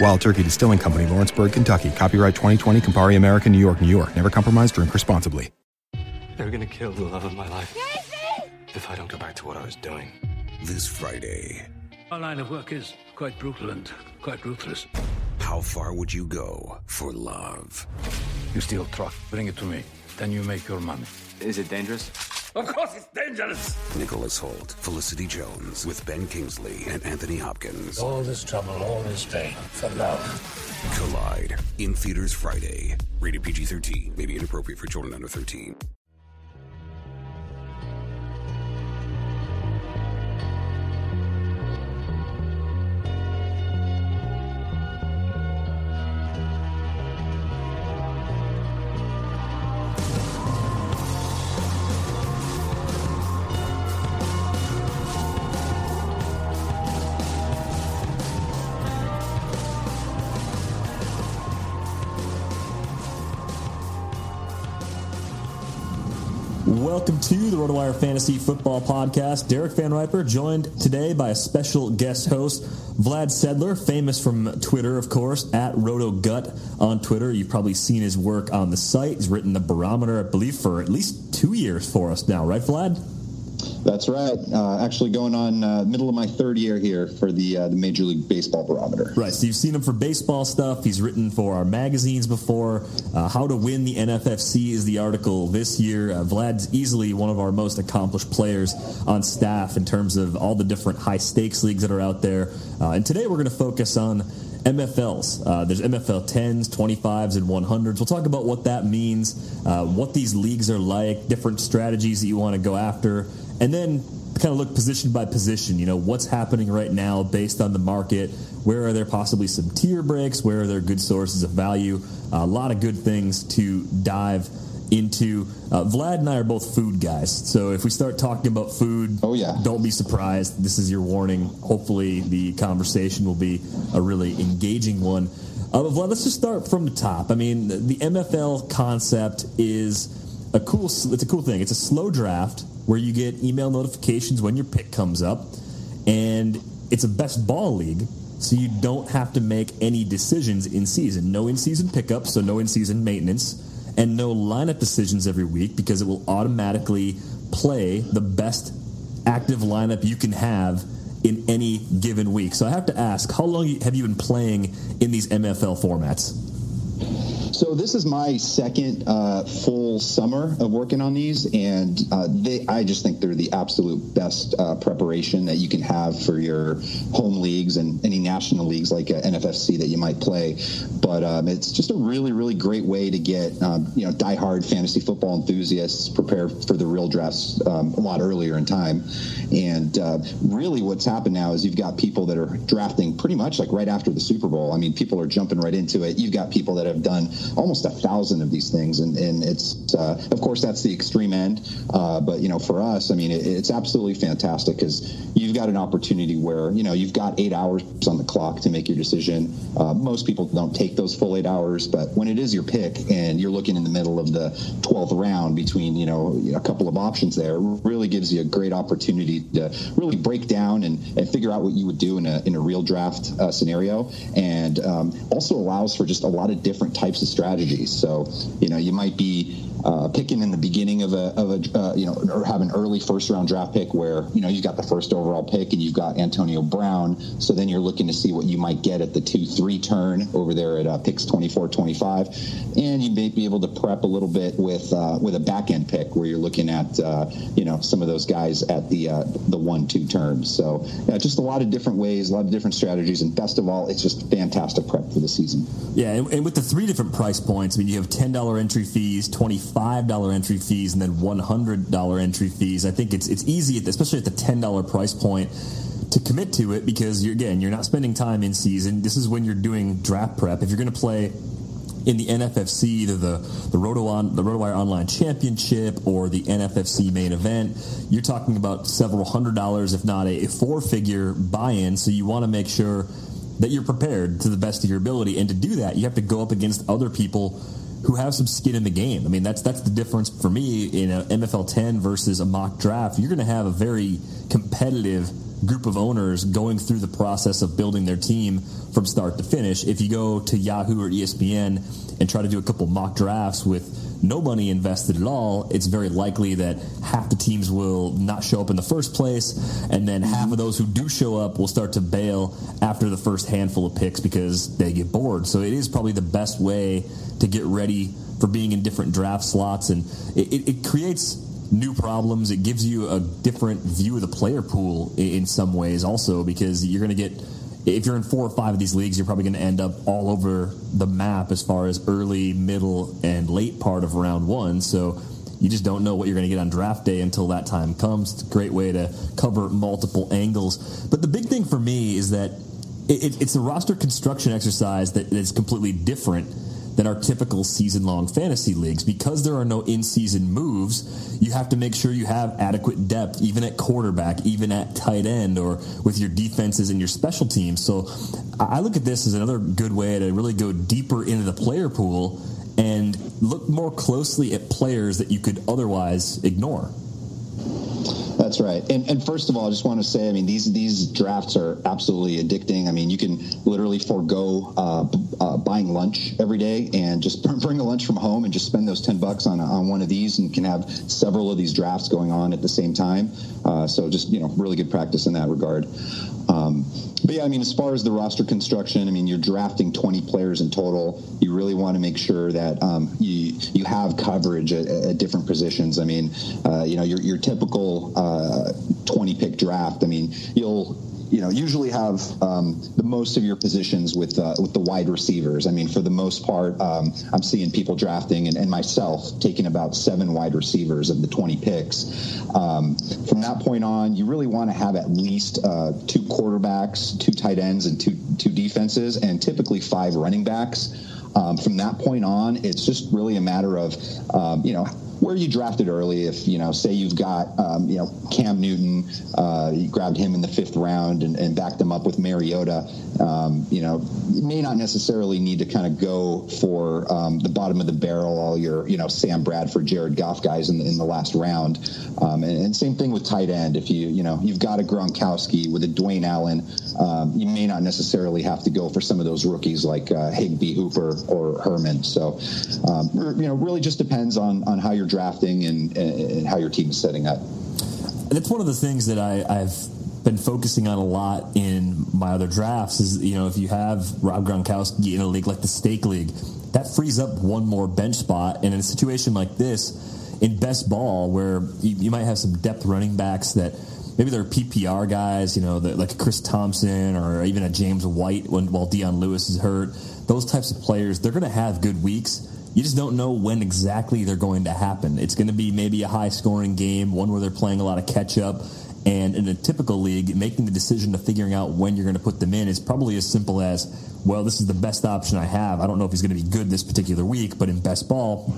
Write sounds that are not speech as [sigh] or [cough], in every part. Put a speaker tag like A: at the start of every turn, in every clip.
A: Wild Turkey Distilling Company, Lawrenceburg, Kentucky. Copyright 2020, Campari American, New York, New York. Never compromise, drink responsibly.
B: They're gonna kill the love of my life. If I don't go back to what I was doing.
C: This Friday,
D: Our line of work is quite brutal and quite ruthless.
C: how far would you go for love?
D: You steal truck, bring it to me. Then you make your money.
B: Is it dangerous?
D: Of course it's dangerous!
C: Nicholas Hoult, Felicity Jones, with Ben Kingsley and Anthony Hopkins.
D: All this trouble, all this pain, for love.
C: Collide in theaters Friday. Rated PG 13. May be inappropriate for children under 13.
E: RotoWire Fantasy Football Podcast. Derek Van Riper joined today by a special guest host, Vlad Sedler, famous from Twitter, of course, at RotoGut on Twitter. You've probably seen his work on the site. He's written the barometer, I believe, for at least two years for us now, right, Vlad?
F: That's right. Uh, actually, going on uh, middle of my third year here for the uh, the Major League Baseball barometer.
E: Right. So you've seen him for baseball stuff. He's written for our magazines before. Uh, How to win the NFFC is the article this year. Uh, Vlad's easily one of our most accomplished players on staff in terms of all the different high stakes leagues that are out there. Uh, and today we're going to focus on MFLs. Uh, there's MFL 10s, 25s, and 100s. We'll talk about what that means, uh, what these leagues are like, different strategies that you want to go after, and then kind of look position by position. You know, what's happening right now based on the market? Where are there possibly some tier breaks? Where are there good sources of value? a lot of good things to dive into. Uh, Vlad and I are both food guys, so if we start talking about food,
F: Oh, yeah.
E: don't be surprised. This is your warning. Hopefully, the conversation will be a really engaging one. Uh, but Vlad, let's just start from the top. I mean, the MFL concept is a cool. It's a cool thing. It's a slow draft where you get email notifications when your pick comes up, and it's a best ball league. So you don't have to make any decisions in season. No in season pickups, so no in season maintenance and no lineup decisions every week because it will automatically play the best active lineup you can have in any given week. So I have to ask, how long have you been playing in these MFL formats?
F: So this is my second uh, full summer of working on these, and uh, they, I just think they're the absolute best uh, preparation that you can have for your home leagues and any national leagues like NFFC that you might play. But um, it's just a really, really great way to get um, you know diehard fantasy football enthusiasts prepare for the real drafts um, a lot earlier in time. And uh, really, what's happened now is you've got people that are drafting pretty much like right after the Super Bowl. I mean, people are jumping right into it. You've got people that have done almost a thousand of these things, and, and it's uh, of course that's the extreme end. Uh, but you know, for us, I mean, it, it's absolutely fantastic because you've got an opportunity where you know you've got eight hours on the clock to make your decision. Uh, most people don't take those full eight hours, but when it is your pick and you're looking in the middle of the 12th round between you know a couple of options there, really gives you a great opportunity to really break down and, and figure out what you would do in a in a real draft uh, scenario, and um, also allows for just a lot of different types of strategies. So, you know, you might be uh, picking in the beginning of a, of a uh, you know, or have an early first round draft pick where, you know, you've got the first overall pick and you've got Antonio Brown. So then you're looking to see what you might get at the 2 3 turn over there at uh, picks 24 25. And you may be able to prep a little bit with uh, with a back end pick where you're looking at, uh, you know, some of those guys at the uh, the 1 2 turns. So, yeah, just a lot of different ways, a lot of different strategies. And best of all, it's just fantastic prep for the season.
E: Yeah. And, and with the three different price points, I mean, you have $10 entry fees, 25 $5 entry fees and then $100 entry fees. I think it's it's easy, at, especially at the $10 price point, to commit to it because you're again you're not spending time in season. This is when you're doing draft prep. If you're going to play in the NFFC, either the the Roto on the RotoWire Online Championship or the NFFC main event, you're talking about several hundred dollars, if not a, a four figure buy in. So you want to make sure that you're prepared to the best of your ability, and to do that, you have to go up against other people who have some skin in the game. I mean, that's that's the difference for me in a MFL 10 versus a mock draft. You're going to have a very competitive group of owners going through the process of building their team from start to finish. If you go to Yahoo or ESPN and try to do a couple mock drafts with no money invested at all, it's very likely that half the teams will not show up in the first place, and then half of those who do show up will start to bail after the first handful of picks because they get bored. So it is probably the best way to get ready for being in different draft slots, and it, it, it creates new problems. It gives you a different view of the player pool in some ways, also because you're going to get if you're in four or five of these leagues, you're probably going to end up all over the map as far as early, middle, and late part of round one. So you just don't know what you're going to get on draft day until that time comes. It's a great way to cover multiple angles. But the big thing for me is that it, it's a roster construction exercise that is completely different than our typical season long fantasy leagues. Because there are no in season moves, you have to make sure you have adequate depth, even at quarterback, even at tight end, or with your defenses and your special teams. So I look at this as another good way to really go deeper into the player pool and look more closely at players that you could otherwise ignore.
F: That's right. And, and first of all, I just want to say, I mean, these these drafts are absolutely addicting. I mean, you can literally forego uh, uh, buying lunch every day and just [laughs] bring a lunch from home and just spend those ten bucks on on one of these, and can have several of these drafts going on at the same time. Uh, so just you know, really good practice in that regard. Um, but yeah, I mean, as far as the roster construction, I mean, you're drafting 20 players in total. You really want to make sure that um, you you have coverage at, at different positions. I mean, uh, you know, your your typical uh, 20 pick draft. I mean, you'll you know usually have um, the most of your positions with uh, with the wide receivers. I mean, for the most part, um, I'm seeing people drafting and, and, myself taking about seven wide receivers of the 20 picks. Um, from that point on, you really want to have at least uh, two quarterbacks, two tight ends, and two two defenses, and typically five running backs. Um, from that point on, it's just really a matter of, um, you know, where you drafted early. If you know, say you've got um, you know Cam Newton, uh, you grabbed him in the fifth round and, and backed him up with Mariota. Um, you know, you may not necessarily need to kind of go for um, the bottom of the barrel, all your you know Sam Bradford, Jared Goff guys in the, in the last round. Um, and, and, same thing with tight end. If you you know you've got a Gronkowski with a Dwayne Allen, um, you may not necessarily have to go for some of those rookies like uh, Higbee, Hooper, or Herman. So um, you know, really just depends on on how you're you're drafting and, and how your team is setting up.
E: That's one of the things that I, I've been focusing on a lot in my other drafts is you know if you have Rob Gronkowski in a league like the Stake League, that frees up one more bench spot. And in a situation like this, in best ball, where you, you might have some depth running backs that maybe they're PPR guys, you know, like Chris Thompson or even a James White when while Dion Lewis is hurt. Those types of players, they're going to have good weeks. You just don't know when exactly they're going to happen. It's going to be maybe a high scoring game, one where they're playing a lot of catch up. And in a typical league, making the decision of figuring out when you're going to put them in is probably as simple as, well, this is the best option I have. I don't know if he's going to be good this particular week, but in best ball,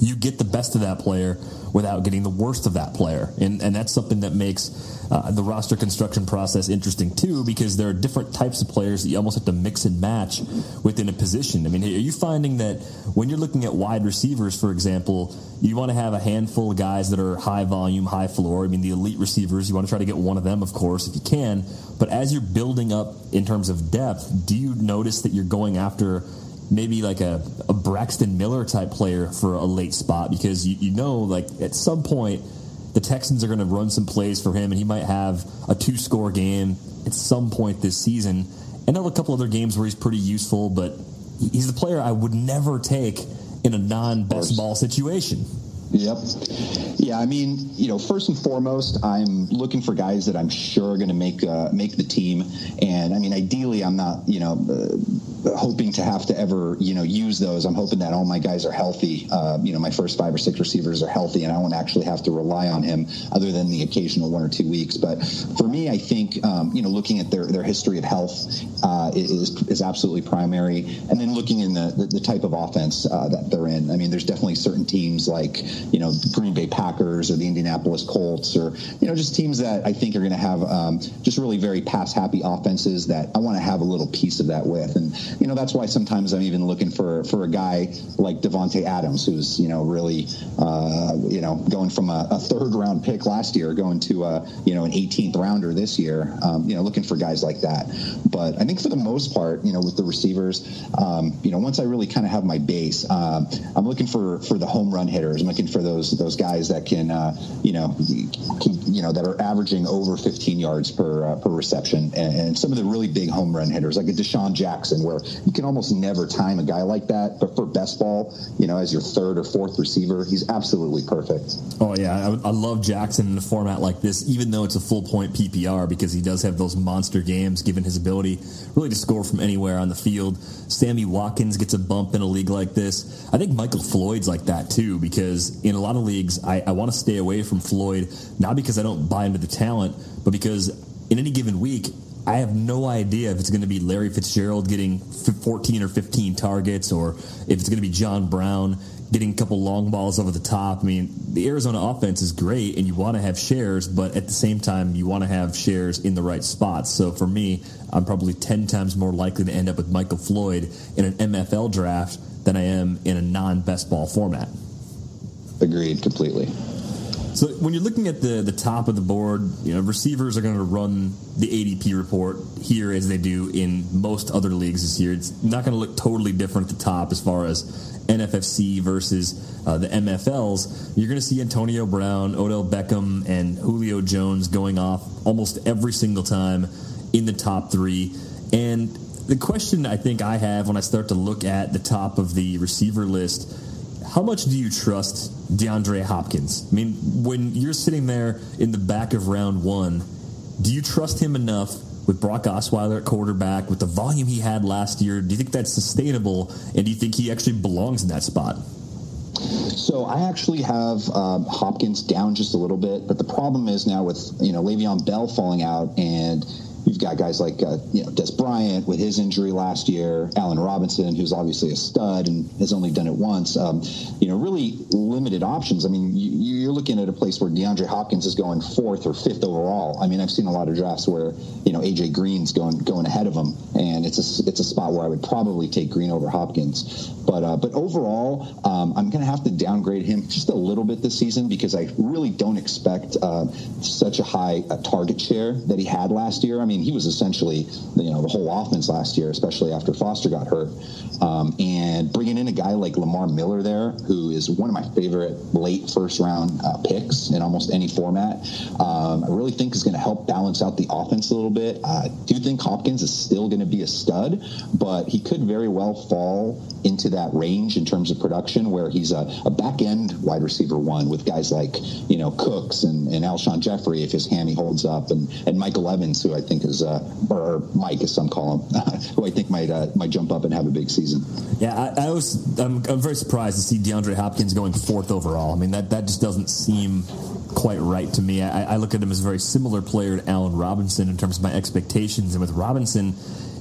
E: you get the best of that player without getting the worst of that player. And, and that's something that makes uh, the roster construction process interesting too, because there are different types of players that you almost have to mix and match within a position. I mean, are you finding that when you're looking at wide receivers, for example, you want to have a handful of guys that are high volume, high floor? I mean, the elite receivers, you want to try to get one of them, of course, if you can. But as you're building up in terms of depth, do you notice that you're going after maybe like a, a Braxton Miller type player for a late spot because you, you know, like at some point, the Texans are going to run some plays for him, and he might have a two score game at some point this season. And a couple other games where he's pretty useful, but he's the player I would never take in a non best ball situation.
F: Yep. Yeah, I mean, you know, first and foremost, I'm looking for guys that I'm sure are going to make uh, make the team, and I mean, ideally, I'm not, you know, uh, hoping to have to ever, you know, use those. I'm hoping that all my guys are healthy. Uh, you know, my first five or six receivers are healthy, and I won't actually have to rely on him other than the occasional one or two weeks. But for me, I think, um, you know, looking at their their history of health uh, is is absolutely primary, and then looking in the the, the type of offense uh, that they're in. I mean, there's definitely certain teams like you know, the Green Bay Packers or the Indianapolis Colts or, you know, just teams that I think are going to have um, just really very pass happy offenses that I want to have a little piece of that with. And, you know, that's why sometimes I'm even looking for, for a guy like Davante Adams, who's, you know, really, uh, you know, going from a, a, third round pick last year, going to, a, you know, an 18th rounder this year, um, you know, looking for guys like that. But I think for the most part, you know, with the receivers, um, you know, once I really kind of have my base, um, I'm looking for, for the home run hitters. I'm looking for those those guys that can uh, you know you know that are averaging over 15 yards per uh, per reception, and, and, some of the really big home run hitters like a DeSean Jackson, where you can almost never time a guy like that. But for best ball, you know, as your third or fourth receiver, he's absolutely perfect.
E: Oh yeah, I, I love Jackson in a format like this, even though it's a full point PPR because he does have those monster games, given his ability really to score from anywhere on the field. Sammy Watkins gets a bump in a league like this. I think Michael Floyd's like that too because in a lot of leagues, I, I want to stay away from Floyd, not because I don't buy into the talent, but because in any given week, I have no idea if it's going to be Larry Fitzgerald getting 14 or 15 targets or if it's going to be John Brown getting a couple long balls over the top. I mean, the Arizona offense is great and you want to have shares, but at the same time, you want to have shares in the right spots. So for me, I'm probably 10 times more likely to end up with Michael Floyd in an MFL draft than I am in a non best ball format.
F: Agreed completely.
E: So when you're looking at the the top of the board, you know receivers are going to run the ADP report here as they do in most other leagues this year. It's not going to look totally different at the top as far as NFFC versus uh, the MFLs. You're going to see Antonio Brown, Odell Beckham, and Julio Jones going off almost every single time in the top three. And the question I think I have when I start to look at the top of the receiver list how much do you trust DeAndre Hopkins? I mean, when you're sitting there in the back of round one, do you trust him enough with Brock Osweiler at quarterback, with the volume he had last year? Do you think that's sustainable? And do you think he actually belongs in that spot?
F: So I actually have um, Hopkins down just a little bit, but the problem is now with you know Le'Veon Bell falling out and You've got guys like uh, you know Dez Bryant with his injury last year, Allen Robinson, who's obviously a stud and has only done it once. Um, you know, really limited options. I mean, you, are looking at a place where DeAndre Hopkins is going fourth or fifth overall. I mean, I've seen a lot of drafts where you know AJ Green's going going ahead of him, and it's a it's a spot where I would probably take Green over Hopkins. But uh, but overall, um, I'm going to have to downgrade him just a little bit this season because I really don't expect uh, such a high uh, target share that he had last year. I mean mean, he was essentially you know the whole offense last year, especially after Foster got hurt. Um, and bringing in a guy like Lamar Miller there, who is one of my favorite late first round uh, picks in almost any format, um, I really think is going to help balance out the offense a little bit. I do think Hopkins is still going to be a stud, but he could very well fall into that range in terms of production where he's a, a back end wide receiver one with guys like, you know, Cooks and, and Alshon Jeffery if his hammy holds up, and, and Michael Evans, who I think is, uh, or Mike as some call him, [laughs] who I think might uh, might jump up and have a big season.
E: Yeah, I, I was I'm, I'm very surprised to see DeAndre Hopkins going fourth overall. I mean that that just doesn't seem quite right to me. I, I look at him as a very similar player to Allen Robinson in terms of my expectations, and with Robinson,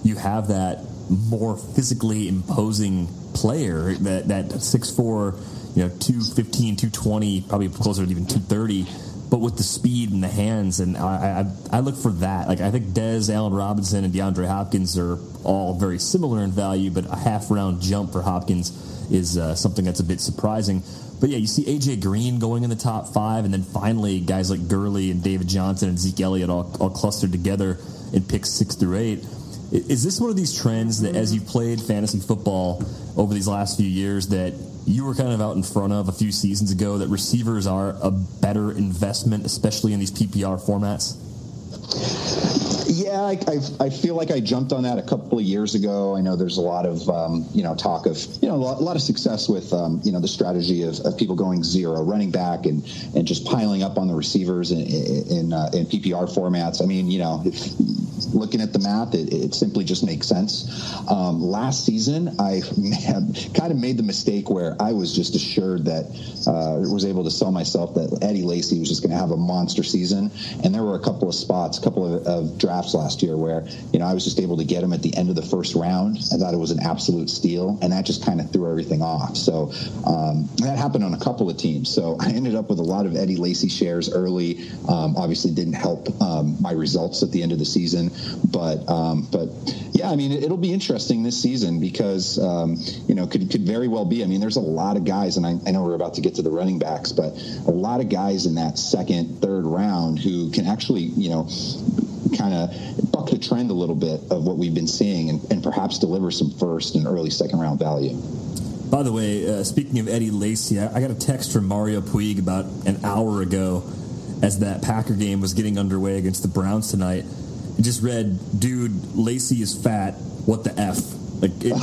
E: you have that more physically imposing player that that six four, you know, 215, 220, probably closer to even 230 but with the speed and the hands, and I, I, I look for that. Like I think Dez, Allen Robinson, and DeAndre Hopkins are all very similar in value, but a half round jump for Hopkins is uh, something that's a bit surprising. But yeah, you see AJ Green going in the top five, and then finally guys like Gurley and David Johnson and Zeke Elliott all, all clustered together in picks six through eight. Is this one of these trends that, as you've played fantasy football over these last few years, that you were kind of out in front of a few seasons ago that receivers are a better investment, especially in these PPR formats?
F: Yeah, I, I, I, feel like I jumped on that a couple of years ago. I know there's a lot of um, you know talk of you know a lot, a lot of success with um, you know the strategy of, of, people going zero running back and and just piling up on the receivers in in, uh, in PPR formats. I mean, you know, if, looking at the math, it, it simply just makes sense. Um, last season, I kind of made the mistake where I was just assured that uh, was able to sell myself that Eddie Lacy was just going to have a monster season, and there were a couple of spots, a couple of, of drafts last year where you know I was just able to get him at the end of the first round. I thought it was an absolute steal, and that just kind of threw everything off. So um, that happened on a couple of teams. So I ended up with a lot of Eddie Lacy shares early. Um, obviously, didn't help um, my results at the end of the season, but um, but yeah, I mean it, will be interesting this season because um, you know could could very well be. I mean, there's a lot of guys, and I, I know we're about to get to the running backs, but a lot of guys in that second, third round who can actually you know kind of buck the trend a little bit of what we've been seeing and, and perhaps deliver some first and early second round value.
E: By the way, uh, speaking of Eddie Lacy, I, I, got a text from Mario Puig about an hour ago as that Packer game was getting underway against the Browns tonight. It just read, dude, Lacy is fat. What the F? Like, it,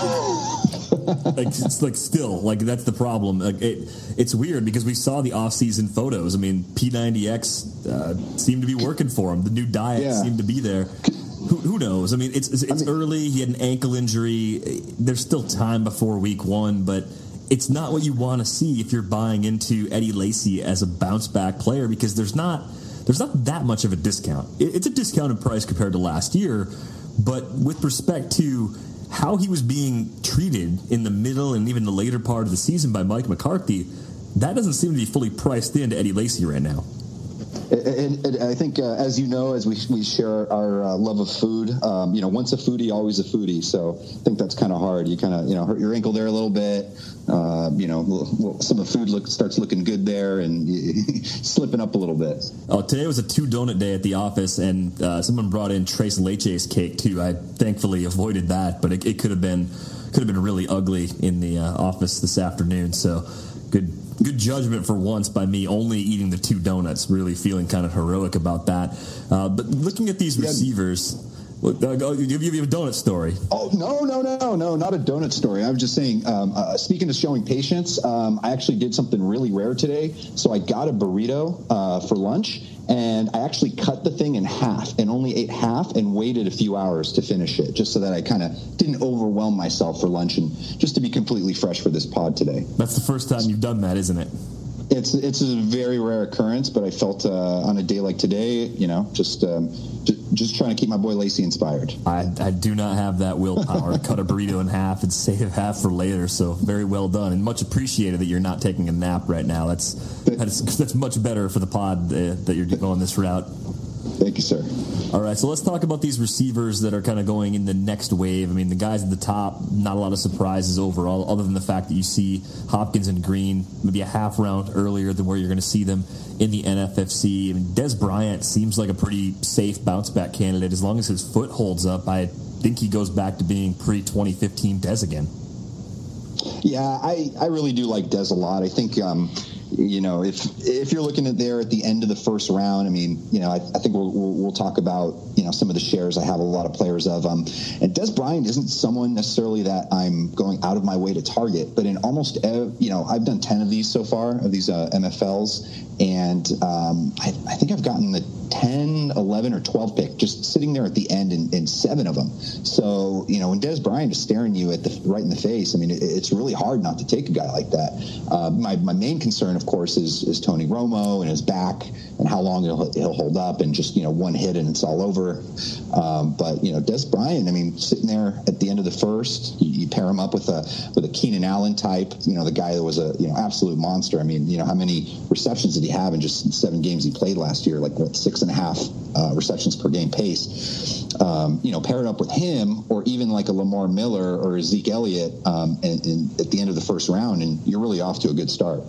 E: like it's like still like that's the problem. Like it, it's weird because we saw the off-season photos. I mean, P90X uh, seemed to be working for him. The new diet yeah. seemed to be there. Who, who, knows? I mean, it's it's, it's I mean, early. He had an ankle injury. There's still time before week one, but it's not what you want to see if you're buying into Eddie Lacy as a bounce back player because there's not there's not that much of a discount. It's a discounted price compared to last year, but with respect to how he was being treated in the middle and even the later part of the season by Mike McCarthy, that doesn't seem to be fully priced into Eddie Lacy right now.
F: And, I think, uh, as you know, as we, we share our uh, love of food, um, you know, once a foodie, always a foodie. So I think that's kind of hard. You kind of, you know, hurt your ankle there a little bit. Uh, you know, some of the food look, starts looking good there and [laughs] slipping up a little bit.
E: Oh, today was a two donut day at the office, and uh, someone brought in Tres Leches cake too. I thankfully avoided that, but it, it could have been could have been really ugly in the uh, office this afternoon. So good good judgment for once by me only eating the two donuts, really feeling kind of heroic about that. Uh, but looking at these receivers. Uh, give you a donut story.
F: Oh no no no no not a donut story. I was just saying. Um, uh, speaking of showing patience, um, I actually did something really rare today. So I got a burrito uh, for lunch, and I actually cut the thing in half and only ate half and waited a few hours to finish it, just so that I kind of didn't overwhelm myself for lunch and just to be completely fresh for this pod today.
E: That's the first time you've done that, isn't it?
F: It's it's a very rare occurrence, but I felt uh, on a day like today, you know, just, um, just, just trying to keep my boy Lacy inspired.
E: I, I do not have that willpower to cut a burrito in half and save half for later. So very well done, and much appreciated that you're not taking a nap right now. That's that's, that's much better for the pod uh, that you're going this route.
F: Thank you, sir.
E: All right, so let's talk about these receivers that are kind of going in the next wave. I mean, the guys at the top, not a lot of surprises overall, other than the fact that you see Hopkins and Green maybe a half round earlier than where you're going to see them in the NFFC. I mean, Dez Bryant seems like a pretty safe bounce back candidate. As long as his foot holds up, I think he goes back to being pre 2015 Dez again.
F: Yeah, I, I really do like Dez a lot. I think um, you know, if if you're looking at there at the end of the first round, I mean, you know, I, I think we'll, we'll, we'll talk about you know some of the shares I have a lot of players of. Um, and Dez Bryant isn't someone necessarily that I'm going out of my way to target, but in almost ev- you know I've done ten of these so far of these uh, MFLs, and um, I, I, think I've gotten the 10, 11, or 12 pick just sitting there at the end in, in seven of them. So you know when Dez Bryant is staring you at the right in the face, I mean it, it's really hard not to take a guy like that. Uh, my my main concern of course, is, is Tony Romo and his back and how long he'll, he'll hold up and just, you know, one hit and it's all over. Um, but, you know, Dez Bryant, I mean, sitting there at the end of the first, you, you, pair him up with a with a Keenan Allen type, you know, the guy that was a, you know, absolute monster. I mean, you know, how many receptions did he have in just seven games he played last year? Like, what, six and a half uh, receptions per game pace. Um, you know, pair it up with him or even like a Lamar Miller or a Zeke Elliott um, and, and at the end of the first round, and you're really off to a good start.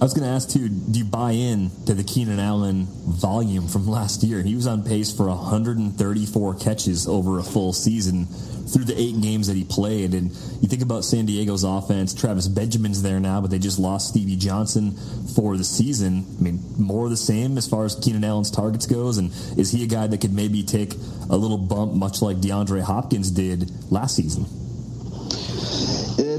E: I was going to ask too. Do you buy in to the Keenan Allen volume from last year? He was on pace for 134 catches over a full season through the eight games that he played. And you think about San Diego's offense. Travis Benjamin's there now, but they just lost Stevie Johnson for the season. I mean, more of the same as far as Keenan Allen's targets goes. And is he a guy that could maybe take a little bump, much like DeAndre Hopkins did last season?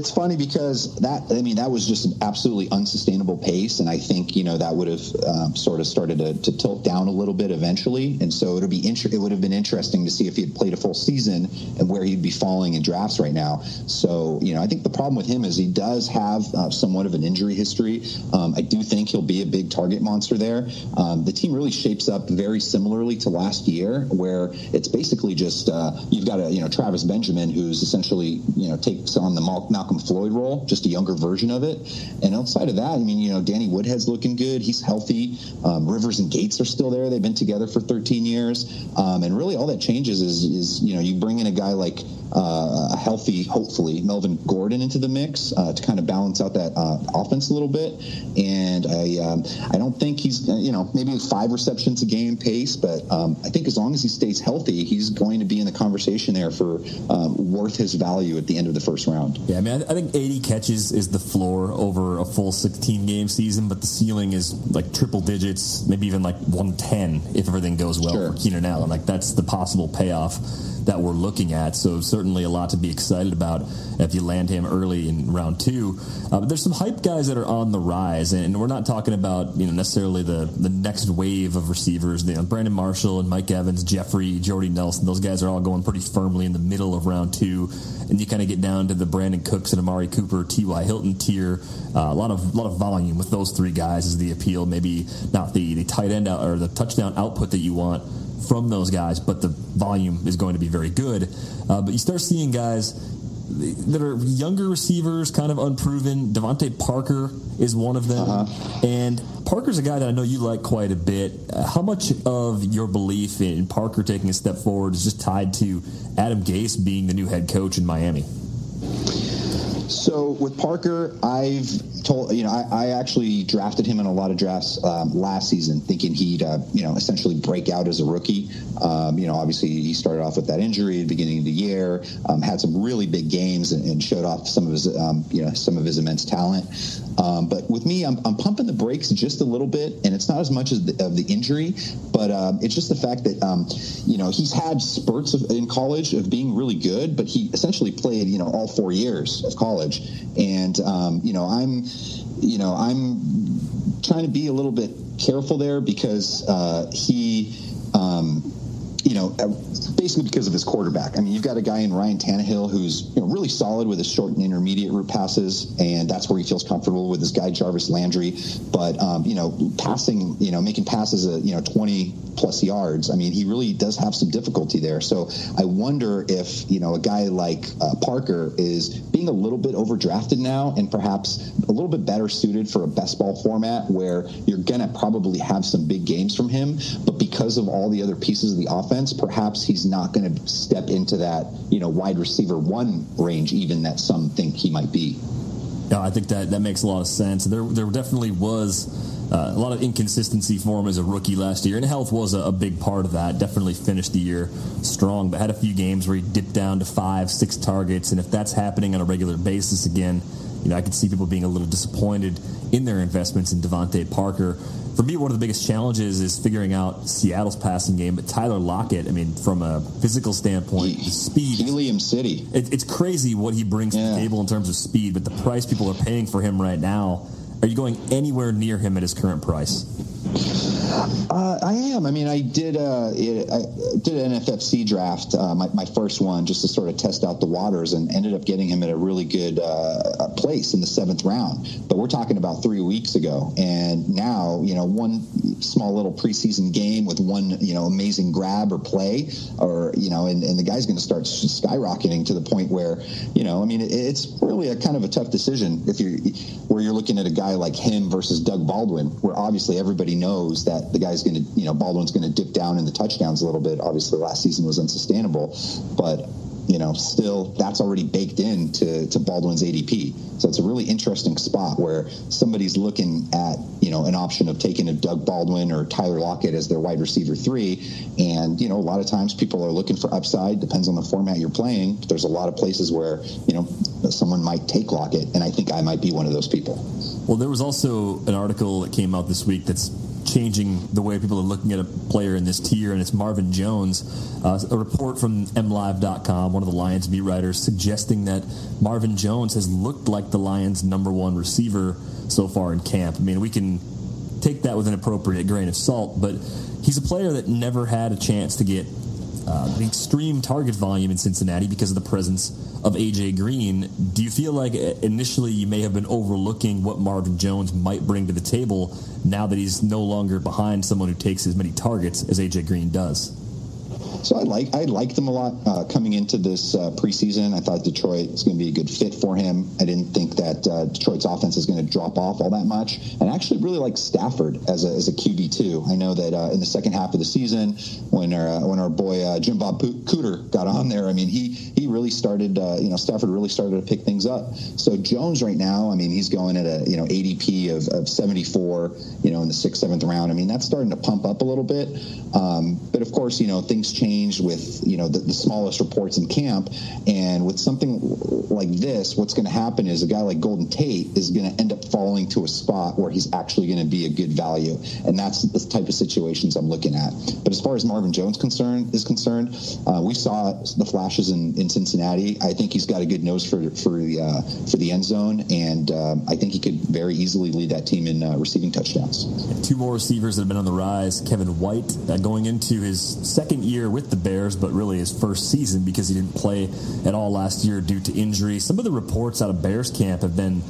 F: It's funny because that I mean that was just an absolutely unsustainable pace, and I think you know that would have um, sort of started to, to, tilt down a little bit eventually, and so it'll be inter- it would have been interesting to see if he had played a full season and where he'd be falling in drafts right now. So you know I think the problem with him is he does have uh, somewhat of an injury history. Um, I do think he'll be a big target monster there. Um, the team really shapes up very similarly to last year, where it's basically just uh, you've got a you know Travis Benjamin who's essentially you know takes on the Malcom Malcom Floyd role, just a younger version of it. And outside of that, I mean, you know, Danny Woodhead's looking good. He's healthy. Um, Rivers and Gates are still there. They've been together for 13 years. Um, and really, all that changes is, is, you know, you bring in a guy like uh, a healthy, hopefully, Melvin Gordon into the mix uh, to kind of balance out that uh, offense a little bit. And I, um, I don't think he's, uh, you know, maybe five receptions a game pace, but um, I think as long as he stays healthy, he's going to be in the conversation there for um, worth his value at the end of the first round.
E: Yeah, I mean, I think 80 catches is the floor over a full 16 game season, but the ceiling is like triple digits, maybe even like 110 if everything goes well sure. for Keenan Allen. Like that's the possible payoff that we're looking at. So certainly a lot to be excited about if you land him early in round two. Uh, but there's some hype guys that are on the rise, and we're not talking about you know necessarily the the next wave of receivers. You know, Brandon Marshall and Mike Evans, Jeffery, Jordy Nelson, those guys are all going pretty firmly in the middle of round two, and you kind of get down to the Brandin Cooks and Amari Cooper, T.Y. Hilton tier. Uh, a lot of lot of volume with those three guys is the appeal. Maybe not the the tight end out, or the touchdown output that you want from those guys, but the volume is going to be very good. Uh, but you start seeing guys that are younger receivers, kind of unproven. DeVante Parker is one of them, uh-huh. and Parker's a guy that I know you like quite a bit. Uh, how much of your belief in Parker taking a step forward is just tied to Adam Gase being the new head coach in Miami?
F: So with Parker, I've told you know I, I actually drafted him in a lot of drafts um, last season, thinking he'd uh, you know essentially break out as a rookie. Um, you know, obviously he started off with that injury at the beginning of the year, um, had some really big games and, and showed off some of his um, you know some of his immense talent. Um, but with me, I'm, I'm, pumping the brakes just a little bit, and it's not as much as the, of the injury, but um, it's just the fact that you know he's had spurts of, in college of being really good, but he essentially played you know all four years of college. And, um, you know, I'm, you know, I'm trying to be a little bit careful there because uh, he, um, you know, uh, basically because of his quarterback. I mean, you've got a guy in Ryan Tannehill who's you know, really solid with his short and intermediate route passes, and that's where he feels comfortable with his guy Jarvis Landry. But um, you know, passing, you know, making passes at you know 20 plus yards. I mean, he really does have some difficulty there. So I wonder if you know a guy like uh, Parker is being a little bit overdrafted now, and perhaps a little bit better suited for a best ball format where you're gonna probably have some big games from him, but because of all the other pieces of the offense, perhaps he's not going to step into that you know wide receiver one range even that some think he might be.
E: Yeah, I think that that makes a lot of sense. There, there definitely was uh, a lot of inconsistency for him as a rookie last year, and health was a, a, big part of that. Definitely finished the year strong, but had a few games where he dipped down to five, six targets, and if that's happening on a regular basis again, you know, I could see people being a little disappointed in their investments in DeVante Parker for me, one of the biggest challenges is figuring out Seattle's passing game. But Tyler Lockett, I mean, from a physical standpoint, the speed.
F: Helium City.
E: It, it's crazy what he brings yeah. to the table in terms of speed, but the price people are paying for him right now. Are you going anywhere near him at his current price?
F: Uh, I am. I mean, I did. Uh, I did an NFFC draft, uh, my, my, first one, just to sort of test out the waters, and ended up getting him at a really good uh, place in the seventh round. But we're talking about three weeks ago, and now, you know, one small little preseason game with one, you know, amazing grab or play, or you know, and, and the guy's going to start skyrocketing to the point where, you know, I mean, it, it's really a kind of a tough decision if you're where you're looking at a guy like him versus Doug Baldwin, where obviously everybody knows that the guy's going to, you know, Baldwin's going to dip down in the touchdowns a little bit. Obviously, last season was unsustainable, but you know, still that's already baked into to Baldwin's ADP. So it's a really interesting spot where somebody's looking at, you know, an option of taking a Doug Baldwin or Tyler Lockett as their wide receiver three. And, you know, a lot of times people are looking for upside, depends on the format you're playing. There's a lot of places where, you know, someone might take Lockett, and I think I might be one of those people.
E: Well, there was also an article that came out this week that's changing the way people are looking at a player in this tier, and it's Marvin Jones. Uh, a report from MLive.com, one of the Lions beat writers, suggesting that Marvin Jones has looked like the Lions' number one receiver so far in camp. I mean, we can take that with an appropriate grain of salt, but he's a player that never had a chance to get uh, the extreme target volume in Cincinnati because of the presence of AJ Green. Do you feel like uh, initially you may have been overlooking what Marvin Jones might bring to the table now that he's no longer behind someone who takes as many targets as AJ Green does?
F: So I like I liked them a lot uh, coming into this uh, preseason. I thought Detroit is going to be a good fit for him. I didn't think that uh, Detroit's offense is going to drop off all that much, and I actually really like Stafford as a, as a QB too. I know that uh, in the second half of the season, when our uh, when our boy uh, Jim Bob Cooter got on there, I mean he he really started you know Stafford really started to pick things up. So Jones right now, I mean he's going at a you know ADP of, of 74, you know in the sixth seventh round. I mean that's starting to pump up a little bit, um, but of course you know things change changed with you know the, the smallest reports in camp, and with something like this, what's going to happen is a guy like Golden Tate is going to end up falling to a spot where he's actually going to be a good value, and that's the type of situations I'm looking at. But as far as Marvin Jones concerned is concerned, uh, we saw the flashes in, in Cincinnati. I think he's got a good nose for for the uh, for the end zone, and um, I think he could very easily lead that team in uh, receiving touchdowns.
E: Two more receivers that have been on the rise. Kevin White uh, going into his second year with the Bears, but really his first season because he didn't play at all last year due to injury. Some of the reports out of Bears camp have been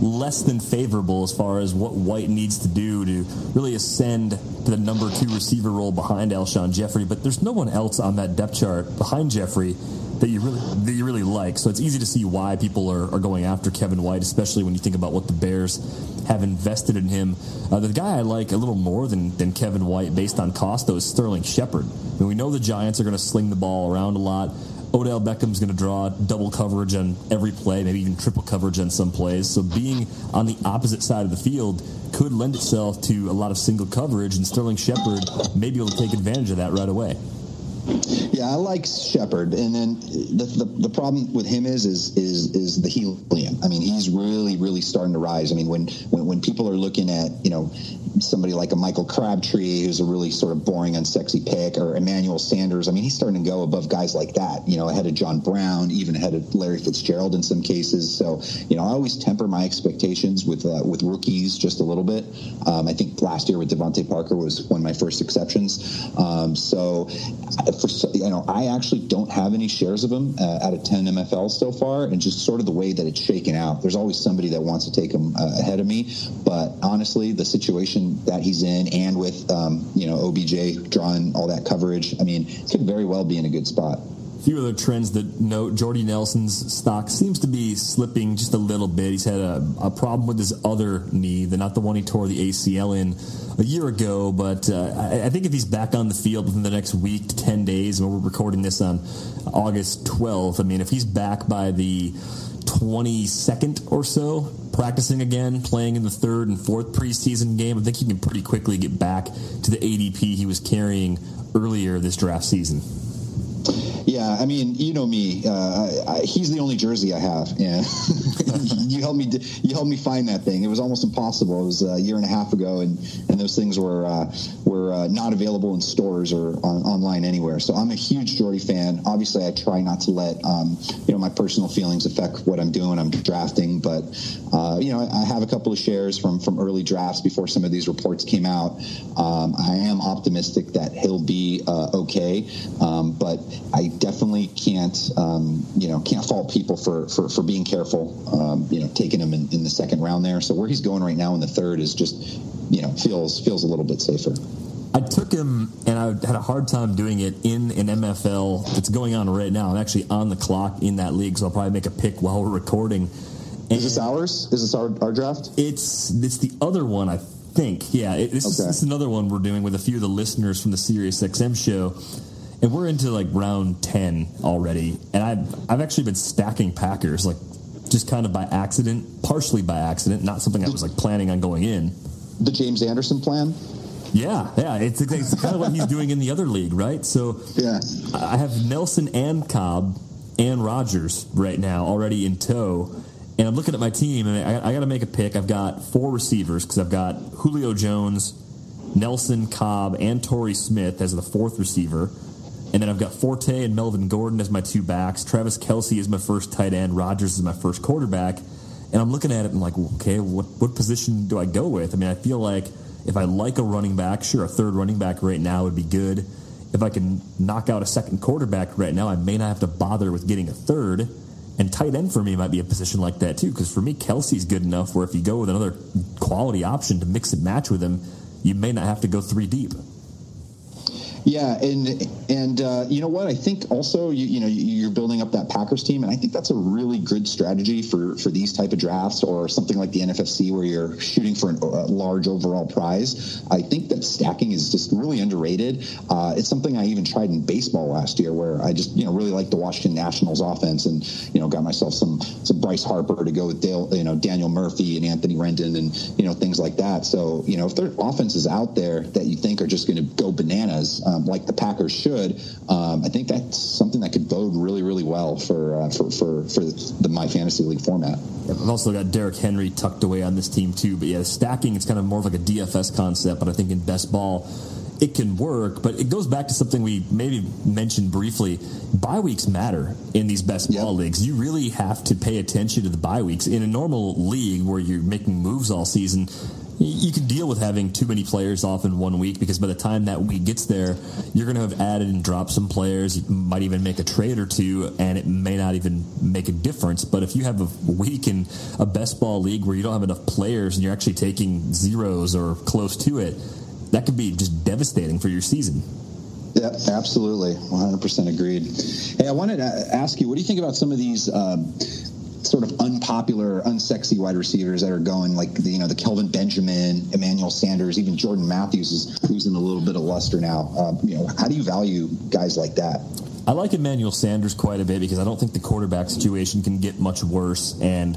E: less than favorable as far as what White needs to do to really ascend to the number two receiver role behind Alshon Jeffery. But there's no one else on that depth chart behind Jeffery that you really that you really like. So it's easy to see why people are, are going after Kevin White, especially when you think about what the Bears have invested in him. Uh, the guy I like a little more than, than Kevin White based on cost, though, is Sterling Shepard. I mean, we know the Giants are going to sling the ball around a lot. Odell Beckham's going to draw double coverage on every play, maybe even triple coverage on some plays. So being on the opposite side of the field could lend itself to a lot of single coverage, and Sterling Shepard may be able to take advantage of that right away.
F: Yeah, I like Shepard, and then the, the, the problem with him is is is is the helium. I mean, he's really really starting to rise. I mean, when when, when people are looking at you know somebody like a Michael Crabtree, who's a really sort of boring, unsexy pick, or Emmanuel Sanders. I mean, he's starting to go above guys like that, you know, ahead of John Brown, even ahead of Larry Fitzgerald in some cases. So, you know, I always temper my expectations with uh, with rookies just a little bit. Um, I think last year with DeVante Parker was one of my first exceptions. Um, so, for you know, I actually don't have any shares of him uh, out of 10 MFL so far, and just sort of the way that it's shaken out. There's always somebody that wants to take him uh, ahead of me, but honestly, the situation that he's in, and with um, you know OBJ drawing all that coverage, I mean, could very well be in a good spot A
E: few other trends that note Jordy Nelson's stock seems to be slipping just a little bit. He's had a, a problem with his other knee, the not the one he tore the ACL in a year ago. But uh, I, I, think if he's back on the field within the next week to 10 days, when we're recording this on August 12th, I mean, if he's back by the 22nd or so, practicing again, playing in the third and fourth preseason game, I think he can pretty quickly get back to the ADP he was carrying earlier this draft season.
F: I mean, you know me. Uh, I, he's the only jersey I have, [laughs] you helped me. You helped me find that thing. It was almost impossible. It was a year and a half ago, and and those things were uh, were uh, not available in stores or on, online anywhere. So I'm a huge Jordy fan. Obviously, I try not to let um, you know my personal feelings affect what I'm doing. I'm drafting, but uh, you know I have a couple of shares from from early drafts before some of these reports came out. Um, I am optimistic that he'll be uh, okay, um, but I definitely can't, um, you know, can't fault people for for, for being careful, um, you know, taking him in, in the second round there. So where he's going right now in the third is just, you know, feels feels a little bit safer.
E: I took him, and I had a hard time doing it in an MFL that's going on right now. I'm actually on the clock in that league, so I'll probably make a pick while we're recording.
F: And is this ours? Is this our, our draft?
E: It's it's the other one, I think. Yeah, it, this, okay. is, this is another one we're doing with a few of the listeners from the Sirius XM show and we're into like round 10 already and i've i've actually been stacking packers like just kind of by accident partially by accident not something i was like planning on going in.
F: The james anderson plan?
E: Yeah yeah it's, it's kind of what he's doing in the other league right? So
F: yeah.
E: I have nelson and cobb and rodgers right now already in tow and i'm looking at my team and i, I got to make a pick. I've got four receivers because i've got julio jones nelson cobb and torrey smith as the fourth receiver and then I've got Forte and Melvin Gordon as my two backs. Travis Kelce is my first tight end. Rodgers is my first quarterback. And I'm looking at it and like, okay, what, what position do I go with? I mean, I feel like if I like a running back, sure, a third running back right now would be good. If I can knock out a second quarterback right now, I may not have to bother with getting a third. And tight end for me might be a position like that too, because for me, Kelce's good enough where if you go with another quality option to mix and match with him, you may not have to go three deep.
F: Yeah, and and uh, you know what? I think also you, you know you're building up that Packers team, and I think that's a really good strategy for for these type of drafts or something like the NFFC where you're shooting for a large overall prize. I think that stacking is just really underrated. Uh, it's something I even tried in baseball last year, where I just you know really liked the Washington Nationals offense, and you know got myself some some Bryce Harper to go with Dale, you know Daniel Murphy and Anthony Rendon and you know things like that. So you know if there are offenses out there that you think are just going to go bananas. Um, like the Packers should, um, I think that's something that could bode really, really well for uh, for, for for the my fantasy league format.
E: I've also got Derrick Henry tucked away on this team too. But yeah, stacking it's kind of more of like a DFS concept, but I think in best ball it can work, but it goes back to something we maybe mentioned briefly. Bye weeks matter in these best yep. ball leagues. You really have to pay attention to the bye weeks. In a normal league where you're making moves all season, you can deal with having too many players off in one week because by the time that week gets there, you're going to have added and dropped some players. You might even make a trade or two, and it may not even make a difference. But if you have a week in a best ball league where you don't have enough players and you're actually taking zeros or close to it, that could be just devastating for your season.
F: Yeah, absolutely. 100% agreed. Hey, I wanted to ask you, what do you think about some of these um, sort of unpopular, unsexy wide receivers that are going like the, you know the Kelvin Benjamin, Emmanuel Sanders, even Jordan Matthews is losing a little bit of luster now. Um, you know, how do you value guys like that?
E: I like Emmanuel Sanders quite a bit because I don't think the quarterback situation can get much worse. And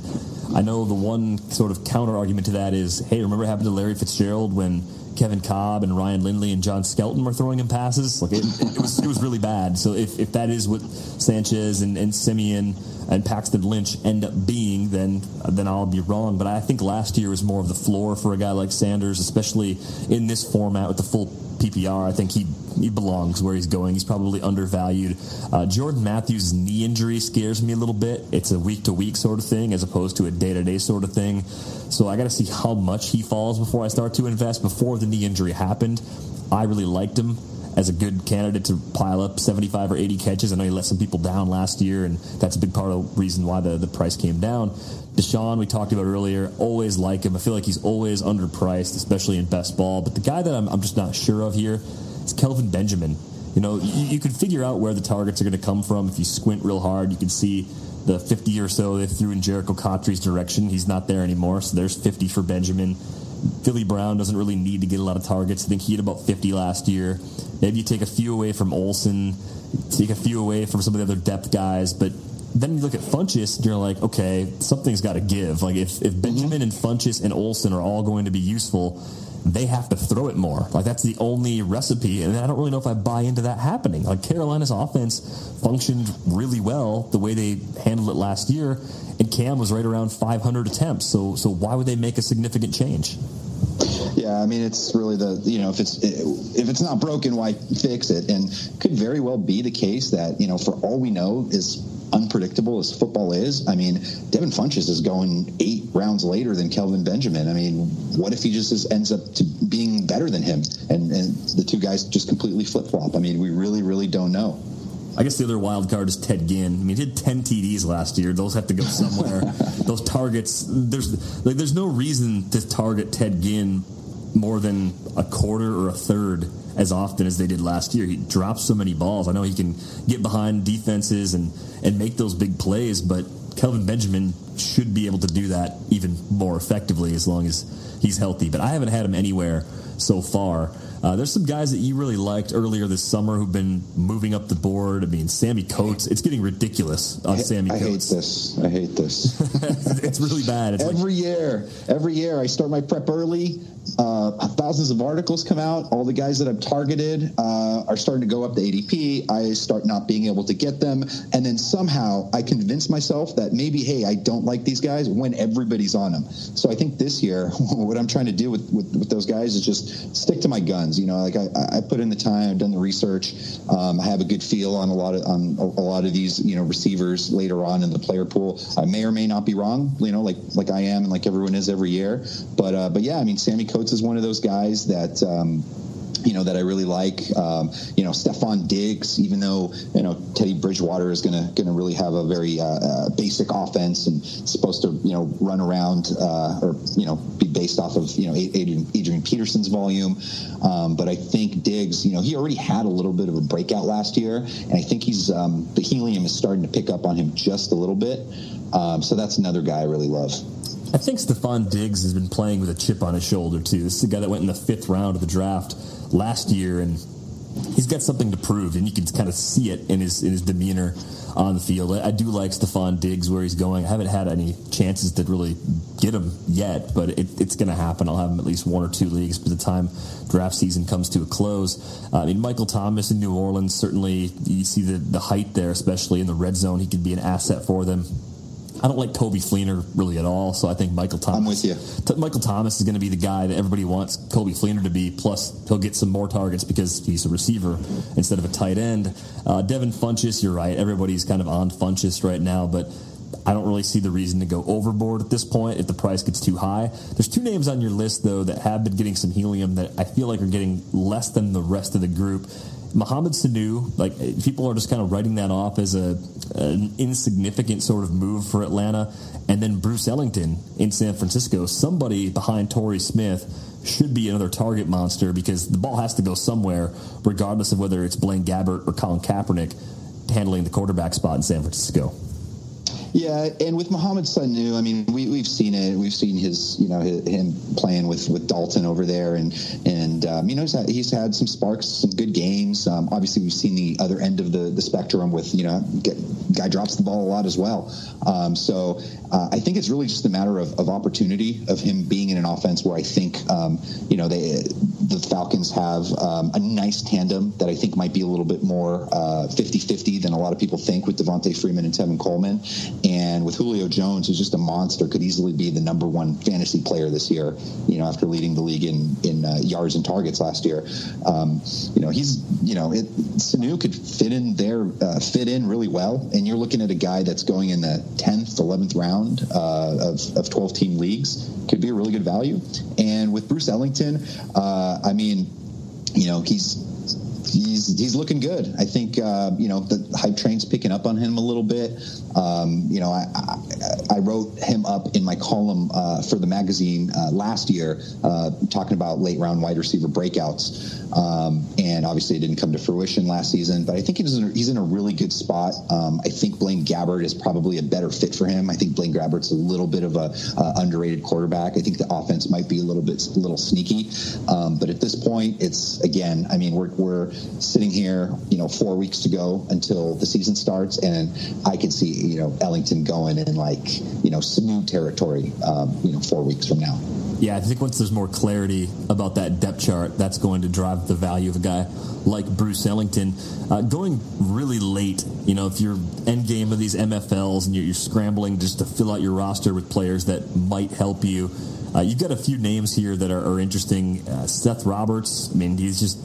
E: I know the one sort of counter argument to that is, hey, remember what happened to Larry Fitzgerald when Kevin Kolb and Ryan Lindley and John Skelton were throwing him passes? Like it, it was, it was really bad. So if, if that is what Sanchez and, and Siemian and Paxton Lynch end up being, then then I'll be wrong. But I think last year was more of the floor for a guy like Sanders, especially in this format with the full PPR. I think he he belongs where he's going. He's probably undervalued. Uh, Jordan Matthews' knee injury scares me a little bit. It's a week to week sort of thing as opposed to a day to day sort of thing. So I got to see how much he falls before I start to invest. Before the knee injury happened, I really liked him as a good candidate to pile up 75 or 80 catches. I know he let some people down last year, and that's a big part of the reason why the, the price came down. Deshaun, we talked about earlier, always like him. I feel like he's always underpriced, especially in best ball. But the guy that I'm, I'm just not sure of here is Kelvin Benjamin. You know, you, you can figure out where the targets are going to come from if you squint real hard. You can see the 50 or so they threw in Jerricho Cotchery's direction. He's not there anymore, so there's 50 for Benjamin. Philly Brown doesn't really need to get a lot of targets. I think he had about 50 last year. Maybe you take a few away from Olsen, take a few away from some of the other depth guys, but then you look at Funchess and you're like, okay, something's got to give. Like if, if mm-hmm. Benjamin and Funchess and Olsen are all going to be useful, they have to throw it more. Like that's the only recipe, and I don't really know if I buy into that happening. Like Carolina's offense functioned really well the way they handled it last year, and Cam was right around 500 attempts. So so why would they make a significant change?
F: Yeah, I mean it's really the you know if it's if it's not broken, why fix it? And could very well be the case that you know for all we know is unpredictable as football is. I mean, Devin Funchess is going eight rounds later than Kelvin Benjamin. I mean, what if he just is, ends up to being better than him, and and the two guys just completely flip flop? I mean, we really really don't know.
E: I guess the other wild card is Ted Ginn. I mean, he did 10 TDs last year. Those have to go somewhere. [laughs] Those targets, there's like there's no reason to target Ted Ginn more than a quarter or a third as often as they did last year. He drops so many balls. I know he can get behind defenses and, and make those big plays, but Kelvin Benjamin should be able to do that even more effectively as long as he's healthy. But I haven't had him anywhere so far. Uh, there's some guys that you really liked earlier this summer who've been moving up the board. I mean, Sammy Coates. It's getting ridiculous on
F: I,
E: Sammy
F: I
E: Coates.
F: hate this. I hate this. [laughs]
E: it's really bad. It's
F: every like, year, every year I start my prep early. Uh, thousands of articles come out. All the guys that I've targeted uh, are starting to go up the ADP. I start not being able to get them, and then somehow I convince myself that maybe, hey, I don't like these guys when everybody's on them. So I think this year, [laughs] what I'm trying to do with, with, with those guys is just stick to my guns. You know, like I, I put in the time, I've done the research. Um, I have a good feel on a lot of on a, a lot of these, you know, receivers later on in the player pool. I may or may not be wrong. You know, like like I am and like everyone is every year. But uh, but yeah, I mean, Sammy Coates is one of those guys that. Um, you know that I really like. Um, you know, Stefon Diggs, even though you know Teddy Bridgewater is gonna gonna really have a very uh, uh, basic offense and supposed to you know run around uh, or you know be based off of you know Adrian, Adrian Peterson's volume. Um, but I think Diggs, you know, he already had a little bit of a breakout last year, and I think he's um, the helium is starting to pick up on him just a little bit. Um, so that's another guy I really love.
E: I think Stefon Diggs has been playing with a chip on his shoulder too. This is a guy that went in the fifth round of the draft last year, and he's got something to prove, and you can kind of see it in his in his demeanor on the field. I, I do like Stefon Diggs where he's going. I haven't had any chances to really get him yet, but it, it's going to happen. I'll have him at least one or two leagues by the time draft season comes to a close. Uh, I mean, Michael Thomas in New Orleans certainly you see the the height there, especially in the red zone. He could be an asset for them. I don't like Coby Fleener really at all, so I think Michael Thomas.
F: I'm with you.
E: T- Michael Thomas is going to be the guy that everybody wants Coby Fleener to be. Plus, he'll get some more targets because he's a receiver instead of a tight end. Uh, Devin Funchess, you're right. Everybody's kind of on Funchess right now, but I don't really see the reason to go overboard at this point if the price gets too high. There's two names on your list though that have been getting some helium that I feel like are getting less than the rest of the group. Mohamed Sanu, like people are just kind of writing that off as a an insignificant sort of move for Atlanta, and then Bruce Ellington in San Francisco, somebody behind Torrey Smith should be another target monster because the ball has to go somewhere, regardless of whether it's Blaine Gabbert or Colin Kaepernick handling the quarterback spot in San Francisco.
F: Yeah, and with Mohamed Sanu, I mean, we, we've seen it. We've seen his, you know, his, him playing with, with Dalton over there, and and um, you know he's had, he's had some sparks, some good games. Um, obviously, we've seen the other end of the, the spectrum with you know, get, guy drops the ball a lot as well. Um, so uh, I think it's really just a matter of, of opportunity of him being in an offense where I think um, you know they the Falcons have um, a nice tandem that I think might be a little bit more uh, 50-50 than a lot of people think with Devonta Freeman and Tevin Coleman and with Julio Jones, who's just a monster, could easily be the number one fantasy player this year. You know, after leading the league in in uh, yards and targets last year, um, you know he's you know it, Sanu could fit in there, uh, fit in really well. And you're looking at a guy that's going in the tenth, eleventh round uh, of of twelve team leagues, could be a really good value. And with Bruce Ellington, uh, I mean, you know he's he's he's looking good. I think uh, you know the hype train's picking up on him a little bit. Um, you know, I, I, I, wrote him up in my column uh, for the magazine uh, last year, uh, talking about late round wide receiver breakouts. Um, and obviously, it didn't come to fruition last season. But I think he's in he's in a really good spot. Um, I think Blaine Gabbert is probably a better fit for him. I think Blaine Gabbert's a little bit of a underrated quarterback. I think the offense might be a little bit a little sneaky. Um, but at this point, it's again, I mean, we're we're sitting here, you know, four weeks to go until the season starts, and I could see you know Ellington going in like you know Sanu territory, um, you know, four weeks from now.
E: Yeah, I think once there's more clarity about that depth chart, that's going to drive the value of a guy like Bruce Ellington. Uh, going really late, you know, if you're end game of these MFLs and you're, you're, scrambling just to fill out your roster with players that might help you, uh, you've got a few names here that are, are interesting. Uh, Seth Roberts, I mean, he's just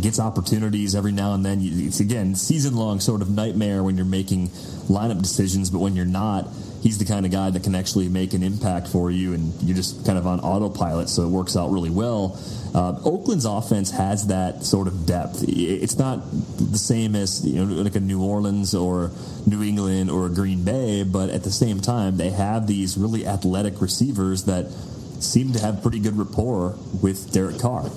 E: gets opportunities every now and then. It's again season long sort of nightmare when you're making lineup decisions, but when you're not, he's the kind of guy that can actually make an impact for you, and you're just kind of on autopilot, so it works out really well. Uh, Oakland's offense has that sort of depth. It's not the same as you know, like a New Orleans or New England or a Green Bay, but at the same time, they have these really athletic receivers that seem to have pretty good rapport with Derek Carr.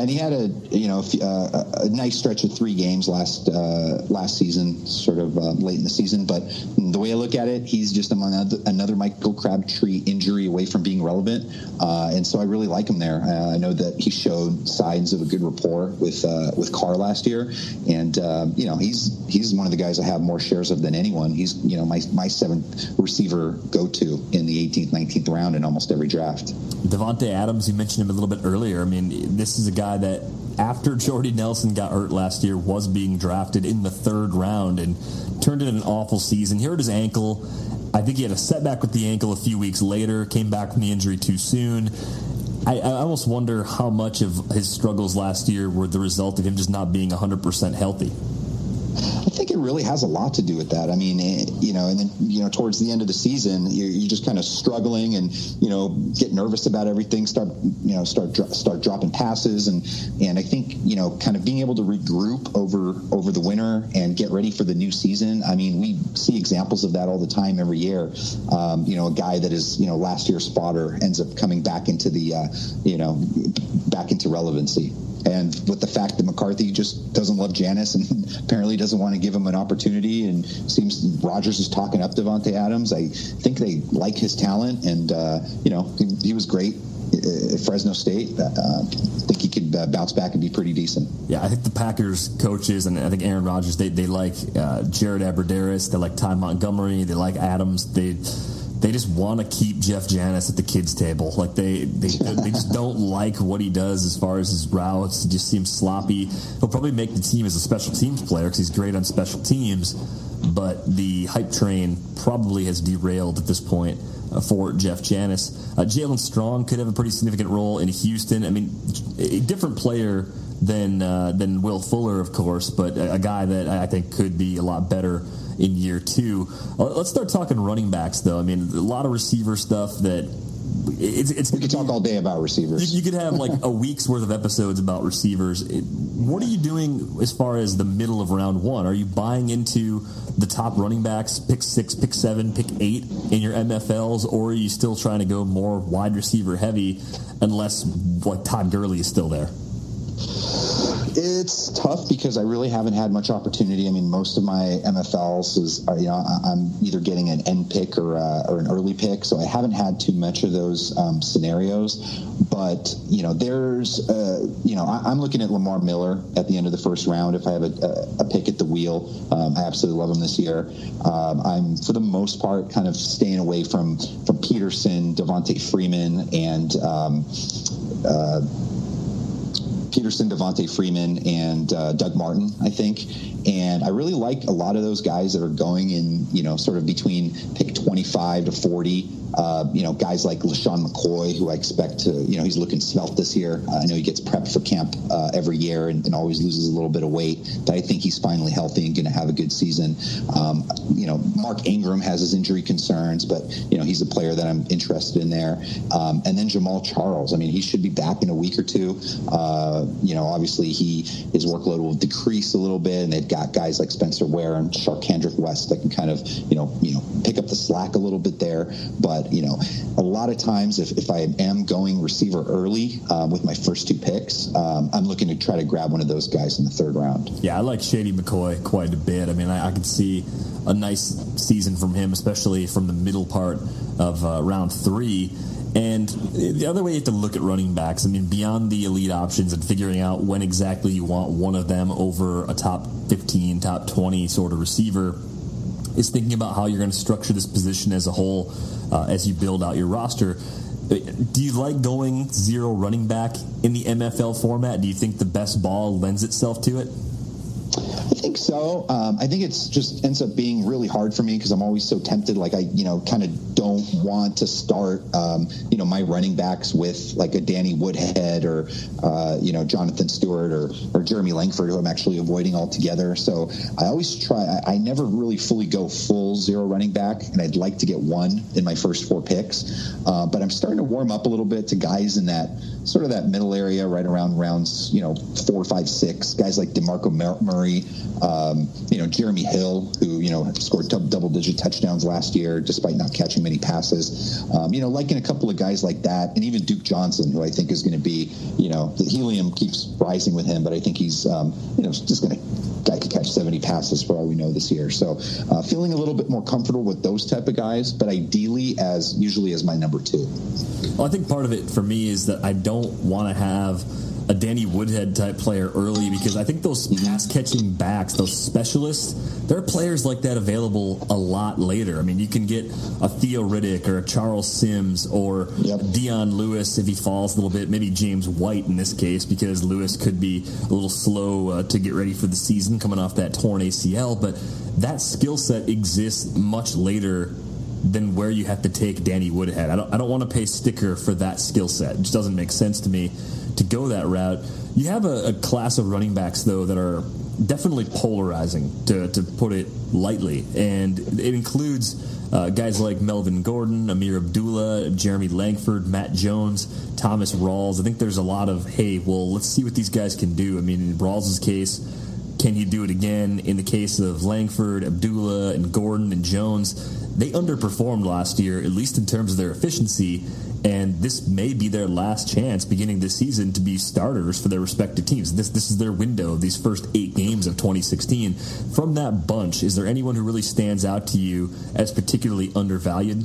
F: And he had a you know uh, a nice stretch of three games last uh, last season, sort of uh, late in the season. But the way I look at it, he's just among another Michael Crabtree injury away from being relevant, uh, and so I really like him there. Uh, I know that he showed signs of a good rapport with uh, with Carr last year, and you know he's he's one of the guys I have more shares of than anyone. He's you know my my seventh receiver go to in the 18th, 19th round in almost every draft.
E: Davante Adams, you mentioned him a little bit earlier. I mean, this is a guy that after Jordy Nelson got hurt last year was being drafted in the third round and turned in an awful season. He hurt his ankle. I think he had a setback with the ankle a few weeks later, came back from the injury too soon. I, I, almost wonder how much of his struggles last year were the result of him just not being 100% healthy.
F: I think it really has a lot to do with that. I mean, eh, you know, and then you know, towards the end of the season, you're, you're just kind of struggling and you know get nervous about everything. Start you know start start dropping passes and and I think you know kind of being able to regroup over over the winter and get ready for the new season. I mean, we see examples of that all the time every year. Um, you know, a guy that is you know last year's spotter ends up coming back into the uh, you know back into relevancy. And with the fact that McCarthy just doesn't love Janis and [laughs] apparently doesn't want to give him an opportunity, and seems Rodgers is talking up Davante Adams. I think they like his talent, and uh, you know he, he, was great at Fresno State. Uh, I think he could uh, bounce back and be pretty decent.
E: Yeah, I think the Packers coaches and I think Aaron Rodgers they they like uh, Jared Abbrederis, they like Ty Montgomery, they like Adams, they they just want to keep Jeff Janis at the kids' table. Like they they, they just [laughs] don't like what he does as far as his routes. It just seems sloppy. He'll probably make the team as a special teams player because he's great on special teams. But the hype train probably has derailed at this point uh, for Jeff Janis. Uh, Jaelen Strong could have a pretty significant role in Houston. I mean, a different player than uh, than Will Fuller, of course, but a, a guy that I think could be a lot better in year two. Uh, let's start talking running backs, though. I mean, a lot of receiver stuff that it's, it's
F: we could talk all day about receivers.
E: You, you could have like a week's worth of episodes about receivers. It, what are you doing as far as the middle of round one? Are you buying into the top running backs, pick six, pick seven, pick eight in your MFLs, or are you still trying to go more wide receiver heavy unless like Todd Gurley is still there?
F: It's tough because I really haven't had much opportunity. I mean, most of my MFLs is, you know, I'm either getting an end pick or, uh, or an early pick, so I haven't had too much of those um, scenarios. But you know, there's, uh, you know, I, am looking at Lamar Miller at the end of the first round. If I have a, a, pick at the wheel, um, I absolutely love him this year. Um, I'm for the most part kind of staying away from from Peterson, Devonta Freeman, and um, uh, Peterson, Devonta Freeman, and uh, Doug Martin, I think. And I really like a lot of those guys that are going in, you know, sort of between pick 25 to 40. Uh, you know, guys like LeSean McCoy, who I expect to, you know, he's looking svelte this year. I know he gets prepped for camp uh, every year and, and, always loses a little bit of weight, but I think he's finally healthy and going to have a good season. Um, you know, Mark Ingram has his injury concerns, but, you know, he's a player that I'm interested in there. Um, and then Jamaal Charles. I mean, he should be back in a week or two. Uh, you know, obviously he his workload will decrease a little bit, and they've got guys like Spencer Ware and Charcandrick West that can kind of, you know, you know, pick up the slack a little bit there. But but you know, a lot of times if, if I am going receiver early um, with my first two picks, um, I'm looking to try to grab one of those guys in the third round.
E: Yeah, I like Shady McCoy quite a bit. I mean, I, I can see a nice season from him, especially from the middle part of uh, round three. And the other way you have to look at running backs, I mean, beyond the elite options and figuring out when exactly you want one of them over a top 15, top 20 sort of receiver, is thinking about how you're going to structure this position as a whole uh, as you build out your roster. Do you like going zero running back in the MFL format? Do you think the best ball lends itself to it?
F: I think so. Um, I think it's just ends up being really hard for me because I'm always so tempted. Like I, you know, kind of don't want to start, um, you know, my running backs with like a Danny Woodhead or, uh, you know, Jonathan Stewart or, or Jeremy Langford, who I'm actually avoiding altogether. So I always try. I, I never really fully go full zero running back, and I'd like to get one in my first four picks. Uh, but I'm starting to warm up a little bit to guys in that sort of that middle area, right around rounds, you know, four, five, six. Guys like Demarco Murray, um, you know, Jeremy Hill, who you know scored double-digit touchdowns last year despite not catching many passes. Um, you know, liking a couple of guys like that, and even Duke Johnson, who I think is going to be, you know, the helium keeps rising with him, but I think he's, um, you know, just going to guy could catch 70 passes for all we know this year. So uh, feeling a little bit more comfortable with those type of guys, but ideally as usually as my number two.
E: Well, I think part of it for me is that I don't want to have a Danny Woodhead type player early because I think those pass catching backs, those specialists, there are players like that available a lot later. I mean, you can get a Theo Riddick or a Charles Sims or yep. Dion Lewis if he falls a little bit, maybe James White in this case because Lewis could be a little slow uh, to get ready for the season coming off that torn ACL. But that skill set exists much later than where you have to take Danny Woodhead. I don't, I don't want to pay sticker for that skill set. It just doesn't make sense to me to go that route. You have a, a class of running backs though that are definitely polarizing, to, to put it lightly, and it includes. Uh, guys like Melvin Gordon, Ameer Abdullah, Jeremy Langford, Matt Jones, Thomas Rawls. I think there's a lot of, hey, well, let's see what these guys can do. I mean, in Rawls' case, can he do it again? In the case of Langford, Abdullah, and Gordon and Jones, they underperformed last year, at least in terms of their efficiency and this may be their last chance beginning this season to be starters for their respective teams. This this is their window, of these first eight games of 2016. From that bunch, is there anyone who really stands out to you as particularly undervalued?